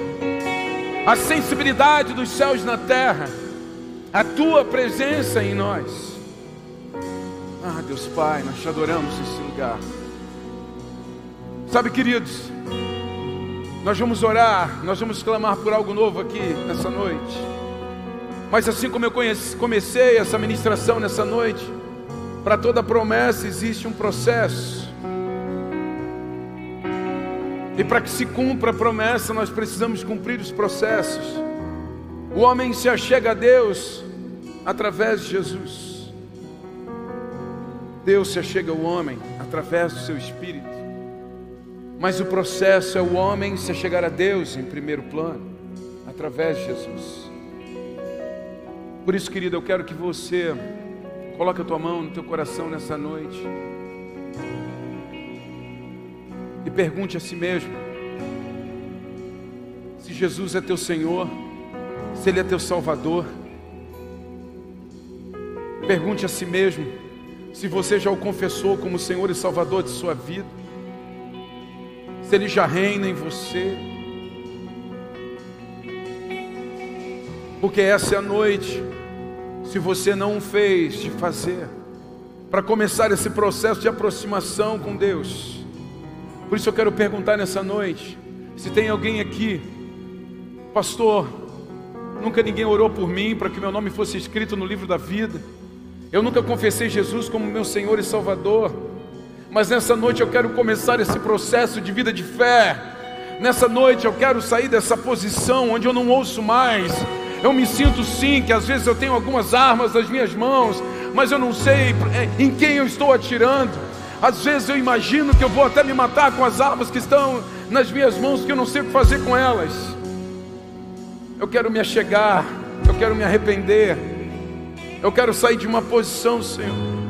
A sensibilidade dos céus na terra, a tua presença em nós. Ah, Deus Pai, nós te adoramos nesse lugar. Sabe, queridos, nós vamos orar, nós vamos clamar por algo novo aqui nessa noite. Mas assim como eu conheci, comecei essa ministração nessa noite, para toda promessa existe um processo. E para que se cumpra a promessa, nós precisamos cumprir os processos. O homem se achega a Deus através de Jesus. Deus se achega ao homem através do seu espírito. Mas o processo é o homem se chegar a Deus em primeiro plano, através de Jesus. Por isso, querido, eu quero que você coloque a tua mão no teu coração nessa noite e pergunte a si mesmo: se Jesus é teu Senhor, se Ele é teu Salvador. Pergunte a si mesmo se você já o confessou como Senhor e Salvador de sua vida se Ele já reina em você. Porque essa é a noite, se você não fez, de fazer, para começar esse processo de aproximação com Deus. Por isso eu quero perguntar nessa noite, se tem alguém aqui, pastor, nunca ninguém orou por mim para que meu nome fosse escrito no livro da vida. Eu nunca confessei Jesus como meu Senhor e Salvador. Mas nessa noite eu quero começar esse processo de vida de fé. Nessa noite eu quero sair dessa posição onde eu não ouço mais. Eu me sinto sim que às vezes eu tenho algumas armas nas minhas mãos, mas eu não sei em quem eu estou atirando. Às vezes eu imagino que eu vou até me matar com as armas que estão nas minhas mãos, que eu não sei o que fazer com elas. Eu quero me achegar, eu quero me arrepender, eu quero sair de uma posição, Senhor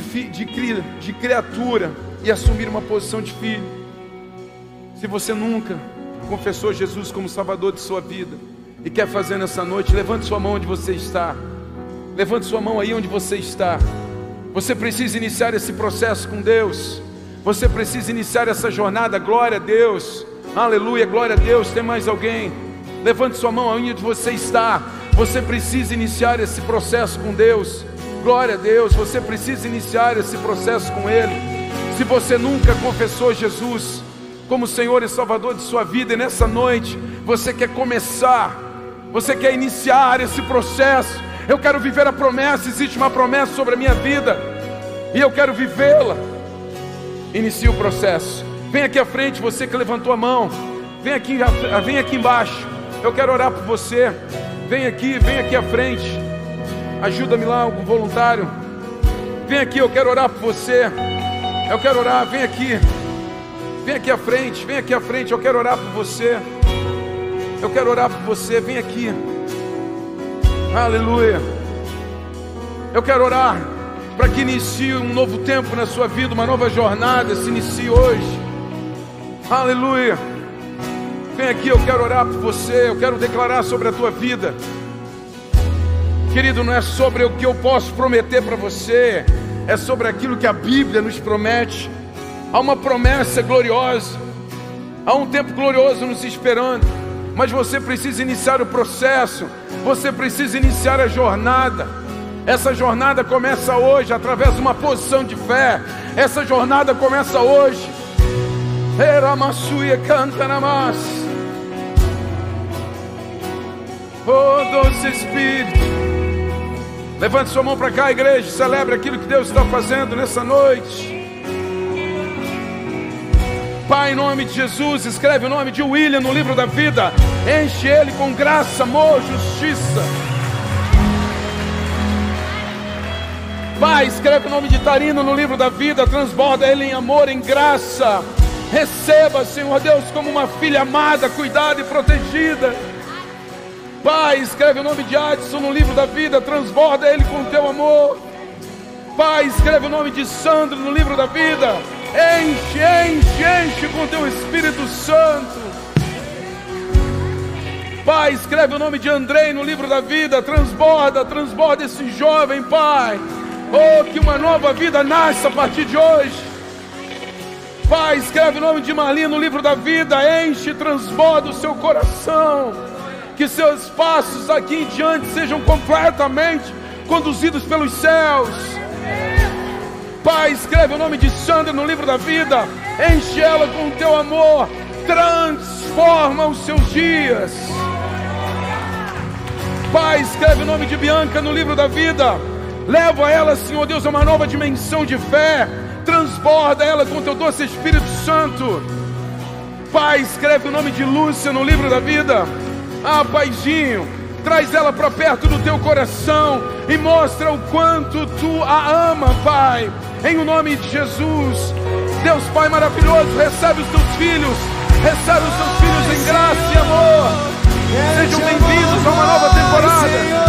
de, de, de criatura e assumir uma posição de filho. Se você nunca confessou Jesus como Salvador de sua vida e quer fazer nessa noite, levante sua mão onde você está. Levante sua mão aí onde você está. Você precisa iniciar esse processo com Deus. Você precisa iniciar essa jornada. Glória a Deus. Aleluia, glória a Deus. Tem mais alguém? Levante sua mão aí onde você está. Você precisa iniciar esse processo com Deus. Glória a Deus. Você precisa iniciar esse processo com Ele. Se você nunca confessou Jesus, como Senhor e Salvador de sua vida, e nessa noite você quer começar, você quer iniciar esse processo. Eu quero viver a promessa, existe uma promessa sobre a minha vida, e eu quero vivê-la. Inicie o processo. Vem aqui à frente, você que levantou a mão. Vem aqui, vem aqui embaixo. Eu quero orar por você. Vem aqui, vem aqui à frente. Ajuda-me lá, algum voluntário. Vem aqui, eu quero orar por você. Eu quero orar, vem aqui. Vem aqui à frente, vem aqui à frente, eu quero orar por você. Eu quero orar por você, vem aqui. Aleluia. Eu quero orar para que inicie um novo tempo na sua vida, uma nova jornada se inicie hoje. Aleluia. Vem aqui, eu quero orar por você, eu quero declarar sobre a tua vida. Querido, não é sobre o que eu posso prometer para você, é sobre aquilo que a Bíblia nos promete. Há uma promessa gloriosa, há um tempo glorioso nos esperando, mas você precisa iniciar o processo, você precisa iniciar a jornada. Essa jornada começa hoje através de uma posição de fé. Essa jornada começa hoje. Era Massuia canta na massa. Oh, doce Espírito. Levante sua mão para cá, igreja. Celebre aquilo que Deus está fazendo nessa noite. Pai, em nome de Jesus, escreve o nome de William no livro da vida. Enche ele com graça, amor, justiça. Pai, escreve o nome de Tarino no livro da vida. Transborda ele em amor, em graça. Receba, Senhor Deus, como uma filha amada, cuidada e protegida. Pai, escreve o nome de Adson no livro da vida. Transborda ele com teu amor. Pai, escreve o nome de Sandro no livro da vida. Enche, enche, enche com teu Espírito Santo. Pai, escreve o nome de Andrei no livro da vida. Transborda, transborda esse jovem, Pai. Oh, que uma nova vida nasça a partir de hoje. Pai, escreve o nome de Marli no livro da vida. Enche, transborda o seu coração. Que seus passos aqui em diante sejam completamente conduzidos pelos céus. Pai, escreve o nome de Sandra no livro da vida, enche ela com o teu amor, transforma os seus dias. Pai, escreve o nome de Bianca no livro da vida, leva ela, Senhor Deus, a uma nova dimensão de fé, transborda ela com o teu doce Espírito Santo. Pai, escreve o nome de Lúcia no livro da vida, ah, Paizinho, traz ela para perto do teu coração e mostra o quanto tu a ama, Pai em o nome de Jesus. Deus Pai maravilhoso, recebe os teus filhos, recebe os teus filhos em graça e amor. Sejam bem-vindos a uma nova temporada.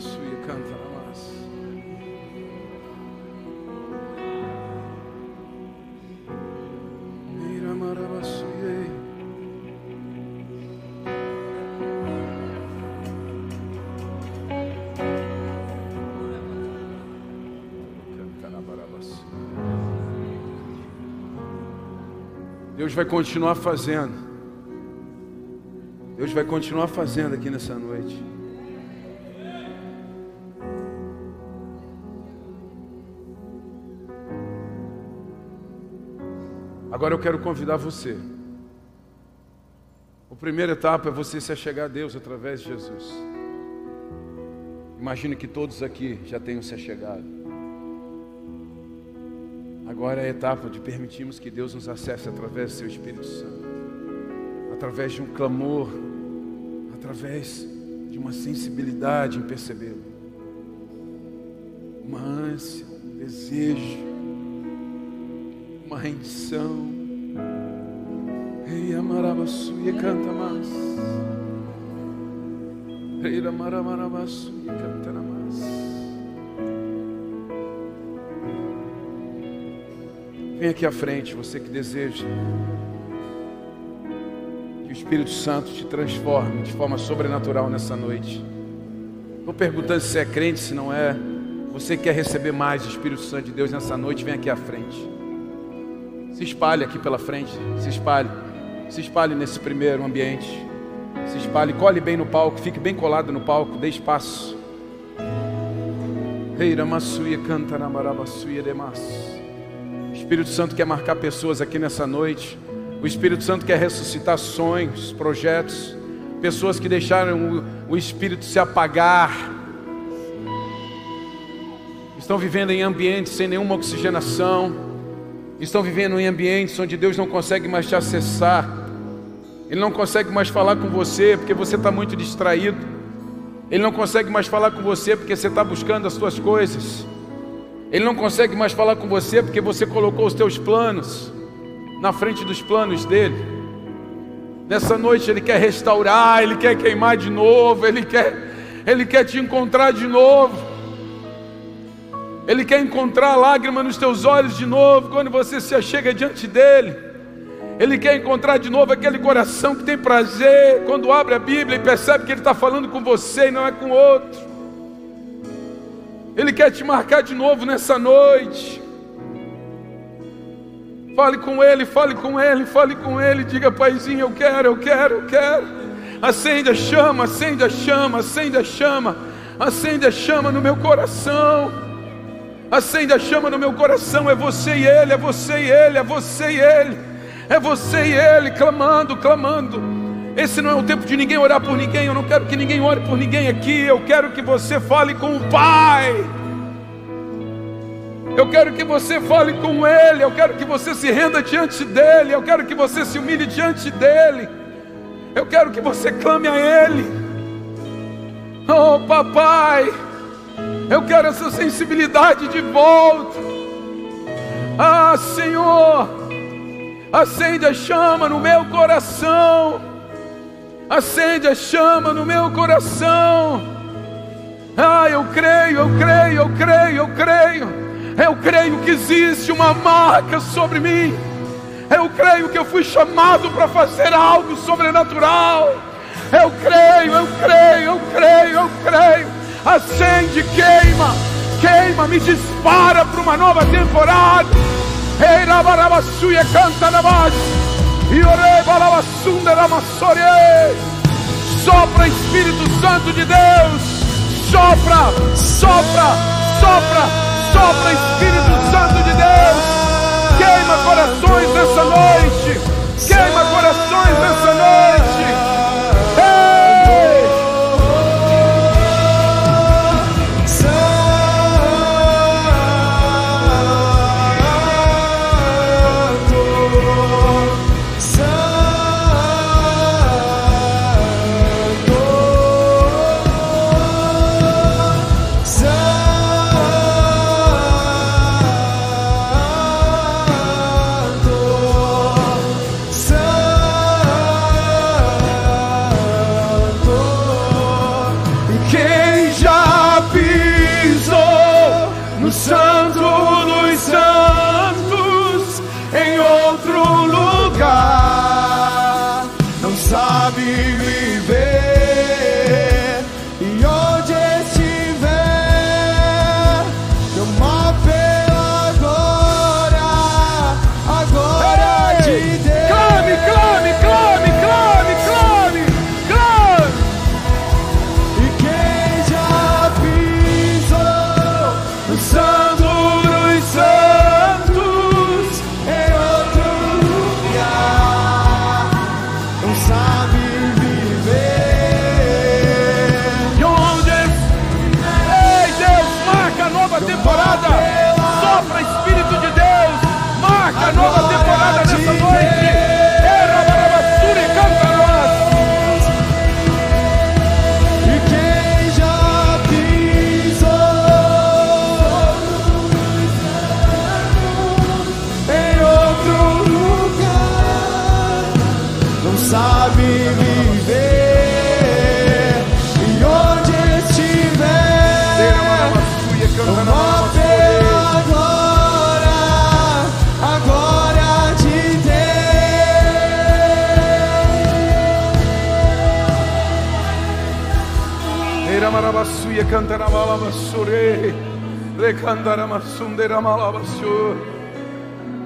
Marabassuia canta marabassuia. Deus vai continuar fazendo. Deus vai continuar fazendo aqui nessa noite. Agora eu quero convidar você. A primeira etapa é você se achegar a Deus através de Jesus. Imagino que todos aqui já tenham se achegado. Agora é a etapa de permitirmos que Deus nos acesse através do seu Espírito Santo, através de um clamor, através de uma sensibilidade em percebê-lo, uma ânsia, um desejo uma rendição. Ei, amarabassuia, canta mais. Ei, amarabassuia, canta mais. Vem aqui à frente, você que deseja que o Espírito Santo te transforme de forma sobrenatural nessa noite. Estou perguntando se é crente, se não é. Você quer receber mais do Espírito Santo de Deus nessa noite, vem aqui à frente. Se espalhe aqui pela frente, se espalhe. Se espalhe nesse primeiro ambiente. Se espalhe, colhe bem no palco, fique bem colado no palco, dê espaço. O Espírito Santo quer marcar pessoas aqui nessa noite. O Espírito Santo quer ressuscitar sonhos, projetos, pessoas que deixaram o, o Espírito se apagar. Estão vivendo em ambientes sem nenhuma oxigenação estão vivendo em ambientes onde Deus não consegue mais te acessar, Ele não consegue mais falar com você porque você está muito distraído, Ele não consegue mais falar com você porque você está buscando as suas coisas, Ele não consegue mais falar com você porque você colocou os teus planos na frente dos planos dele. Nessa noite Ele quer restaurar, Ele quer queimar de novo, Ele quer, Ele quer te encontrar de novo. Ele quer encontrar lágrima nos teus olhos de novo quando você se achega diante dele. Ele quer encontrar de novo aquele coração que tem prazer quando abre a Bíblia e percebe que ele está falando com você e não é com outro. Ele quer te marcar de novo nessa noite. Fale com ele, fale com ele, fale com ele. Diga, paizinho, eu quero, eu quero, eu quero. Acende a chama, acende a chama, acende a chama, acende a chama no meu coração. Acende a chama no meu coração. É você e Ele, é você e Ele, é você e Ele. É você e Ele clamando, clamando. Esse não é o tempo de ninguém orar por ninguém. Eu não quero que ninguém ore por ninguém aqui. Eu quero que você fale com o Pai. Eu quero que você fale com Ele. Eu quero que você se renda diante dEle. Eu quero que você se humilhe diante dEle. Eu quero que você clame a Ele. Oh, papai. Eu quero essa sensibilidade de volta. Ah, Senhor, acende a chama no meu coração. Acende a chama no meu coração. Ah, eu creio, eu creio, eu creio, eu creio. Eu creio que existe uma marca sobre mim. Eu creio que eu fui chamado para fazer algo sobrenatural. Eu creio, eu creio, eu creio, eu creio acende, queima, queima, me dispara para uma nova temporada. Ei, Rabarabassuia, canta na base. E orebalabassunde ramassorie. Sopra, Espírito Santo de Deus. Sopra, sopra, sopra, sopra, Espírito Santo de Deus. Queima corações nessa noite. Queima corações nessa noite.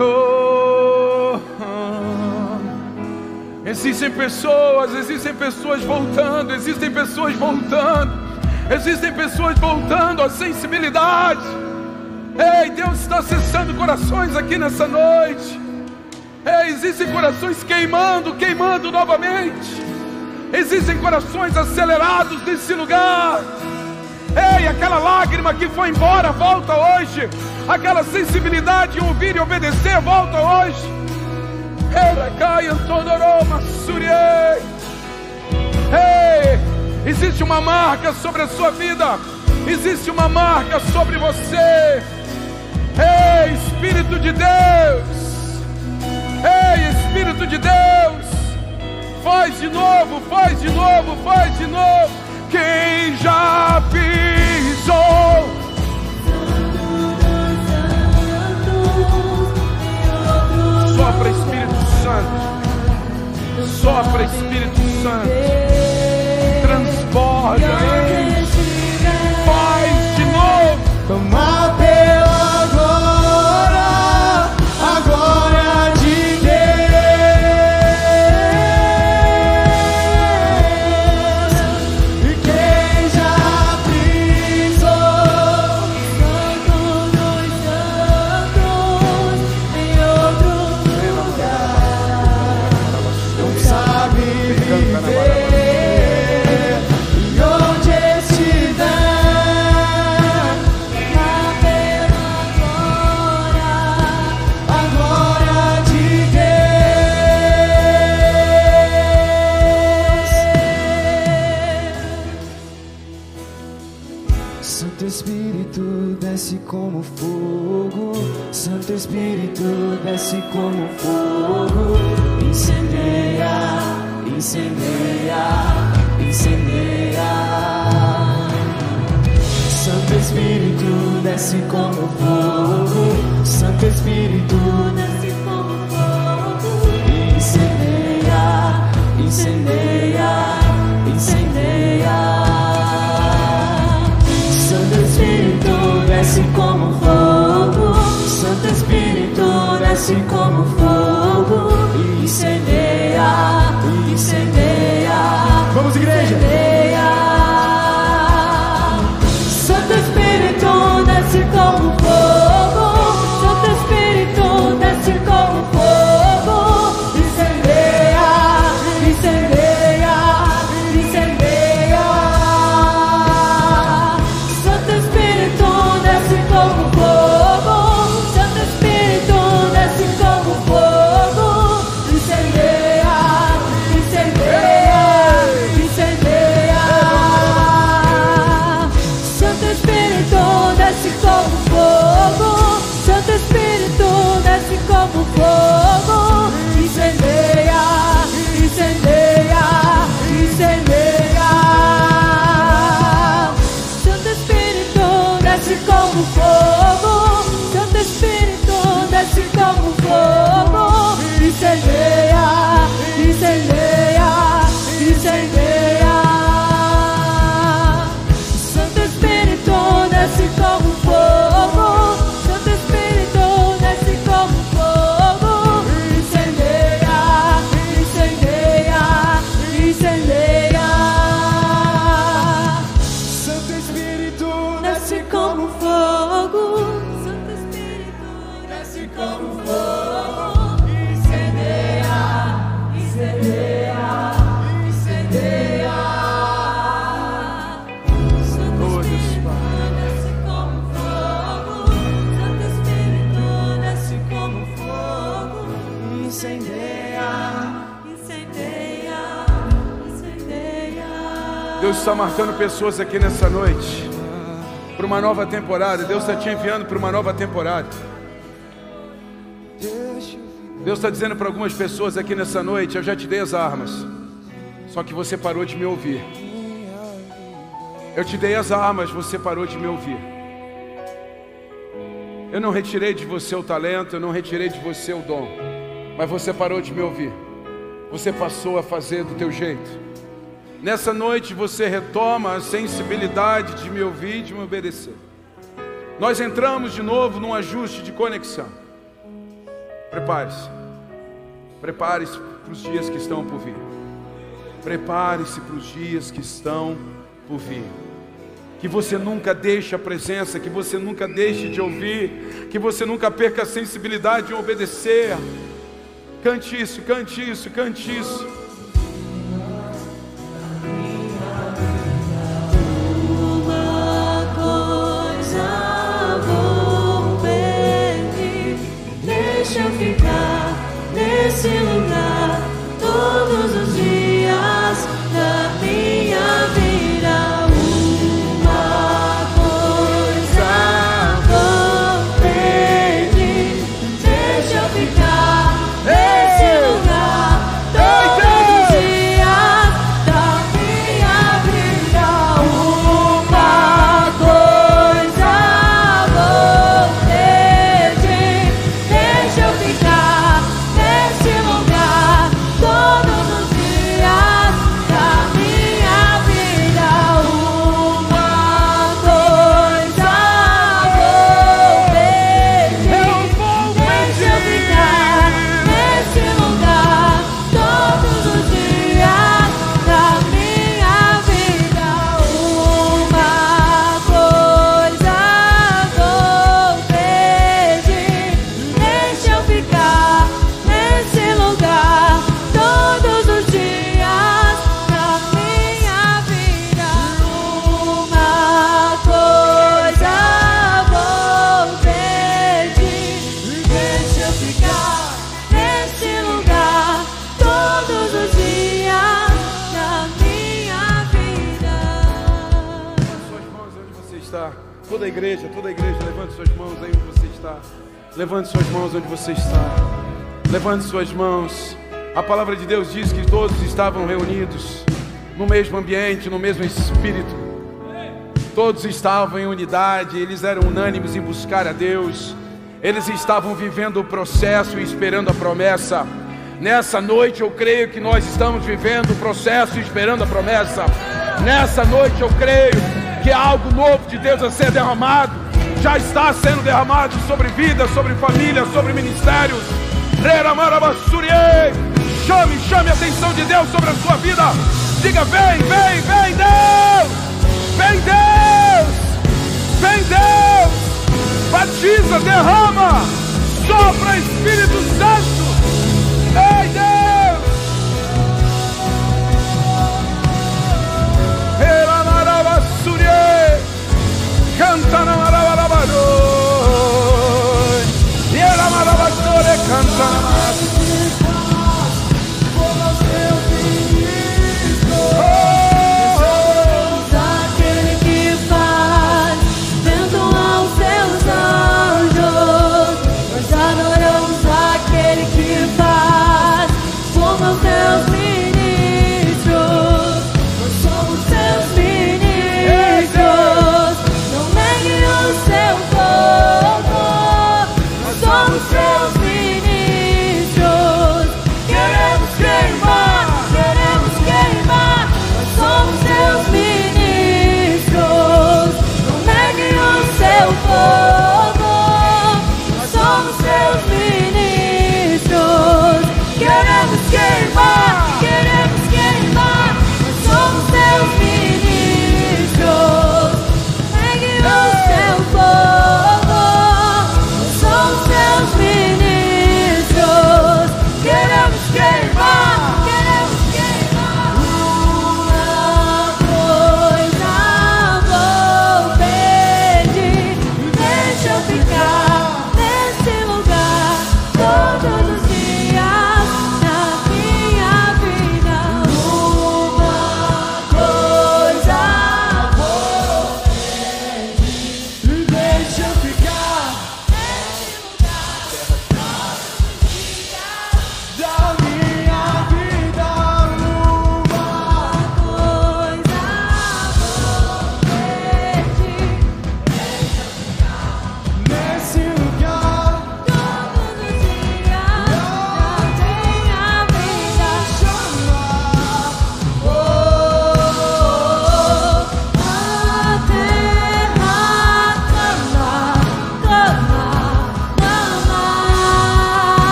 Oh. Existem pessoas, existem pessoas voltando, existem pessoas voltando, existem pessoas voltando à sensibilidade. Ei, Deus está acessando corações aqui nessa noite. Ei, existem corações queimando, queimando novamente. Existem corações acelerados nesse lugar. Ei, aquela lágrima que foi embora, volta hoje. Aquela sensibilidade em ouvir e obedecer, volta hoje. Ei, existe uma marca sobre a sua vida. Existe uma marca sobre você. Ei, Espírito de Deus. Ei, Espírito de Deus. Faz de novo, faz de novo, faz de novo. Quem já pisou Sopra Espírito Santo. Sopra Espírito Santo. Transborda. Faz de novo. Tomar pela Pessoas aqui nessa noite para uma nova temporada. Deus está te enviando para uma nova temporada. Deus está dizendo para algumas pessoas aqui nessa noite: Eu já te dei as armas, só que você parou de me ouvir. Eu te dei as armas, você parou de me ouvir. Eu não retirei de você o talento, eu não retirei de você o dom, mas você parou de me ouvir. Você passou a fazer do teu jeito. Nessa noite você retoma a sensibilidade de me ouvir e de me obedecer. Nós entramos de novo num ajuste de conexão. Prepare-se. Prepare-se para os dias que estão por vir. Prepare-se para os dias que estão por vir. Que você nunca deixe a presença, que você nunca deixe de ouvir, que você nunca perca a sensibilidade de obedecer. Cante isso, cante isso, cante isso. Nesse suas mãos. A palavra de Deus diz que todos estavam reunidos no mesmo ambiente, no mesmo espírito. Todos estavam em unidade, eles eram unânimes em buscar a Deus. Eles estavam vivendo o processo e esperando a promessa. Nessa noite eu creio que nós estamos vivendo o processo e esperando a promessa. Nessa noite eu creio que algo novo de Deus a ser derramado já está sendo derramado sobre vidas, sobre famílias, sobre ministérios. Chame, chame a atenção de Deus sobre a sua vida. Diga: vem, vem, vem, Deus! Vem, Deus! Vem, Deus! Batiza, derrama! Sopra, Espírito Santo! Ei, Deus! Canta na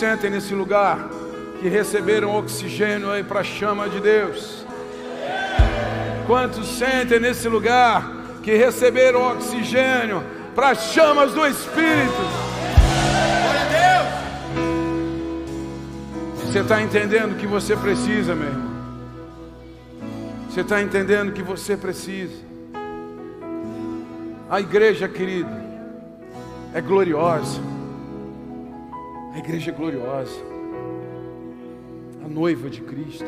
sentem nesse lugar que receberam oxigênio aí para a chama de Deus? Quantos sentem nesse lugar que receberam oxigênio para as chamas do Espírito? Você está entendendo o que você precisa, meu irmão? Você está entendendo o que você precisa? A igreja, querido, é gloriosa. A igreja gloriosa. A noiva de Cristo.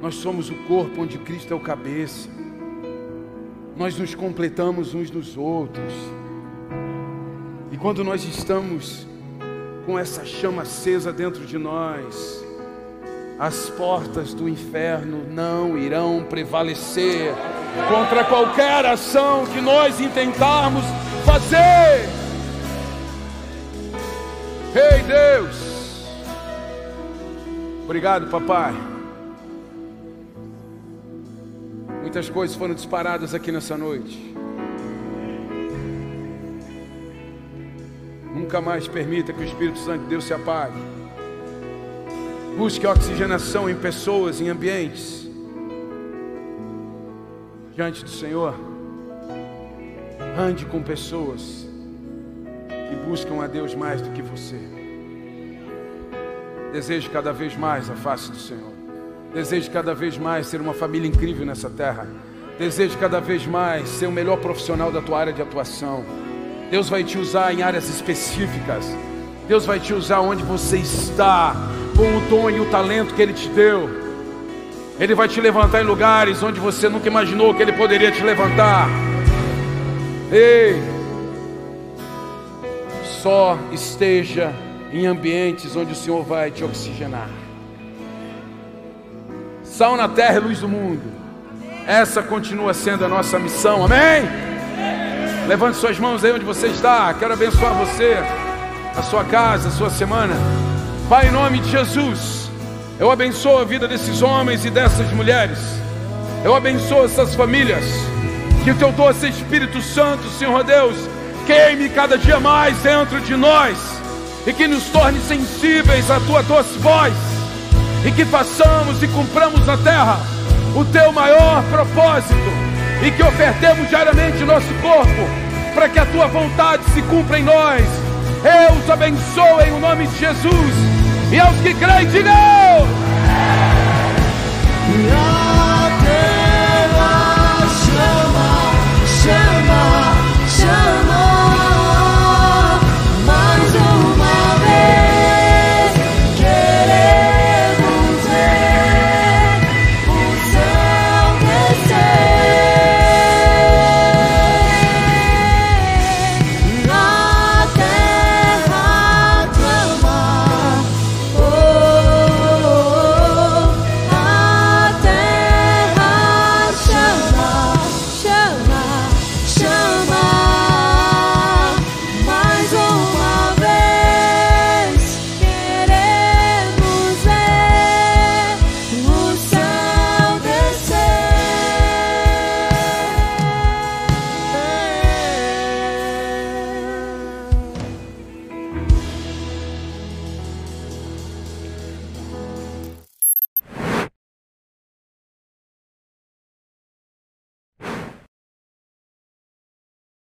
Nós somos o corpo onde Cristo é o cabeça. Nós nos completamos uns nos outros. E quando nós estamos com essa chama acesa dentro de nós, as portas do inferno não irão prevalecer contra qualquer ação que nós intentarmos fazer. Deus, obrigado, papai. Muitas coisas foram disparadas aqui nessa noite. Nunca mais permita que o Espírito Santo de Deus se apague. Busque oxigenação em pessoas, em ambientes. Diante do Senhor. Ande com pessoas que buscam a Deus mais do que você. Deseje cada vez mais a face do Senhor. Deseje cada vez mais ser uma família incrível nessa terra. Deseje cada vez mais ser o melhor profissional da tua área de atuação. Deus vai te usar em áreas específicas. Deus vai te usar onde você está, com o dom e o talento que Ele te deu. Ele vai te levantar em lugares onde você nunca imaginou que Ele poderia te levantar. Ei, só esteja em ambientes onde o Senhor vai te oxigenar. Sal na terra e luz do mundo. Essa continua sendo a nossa missão, amém? Levante suas mãos aí onde você está. Quero abençoar você, a sua casa, a sua semana. Pai, em nome de Jesus, eu abençoo a vida desses homens e dessas mulheres. Eu abençoo essas famílias. Que o teu doce Espírito Santo, Senhor Deus, queime cada dia mais dentro de nós e que nos torne sensíveis à tua doce voz e que façamos e cumpramos na terra o teu maior propósito e que ofertemos diariamente nosso corpo para que a tua vontade se cumpra em nós. Eu os abençoo em o nome de Jesus e aos que creem, digam.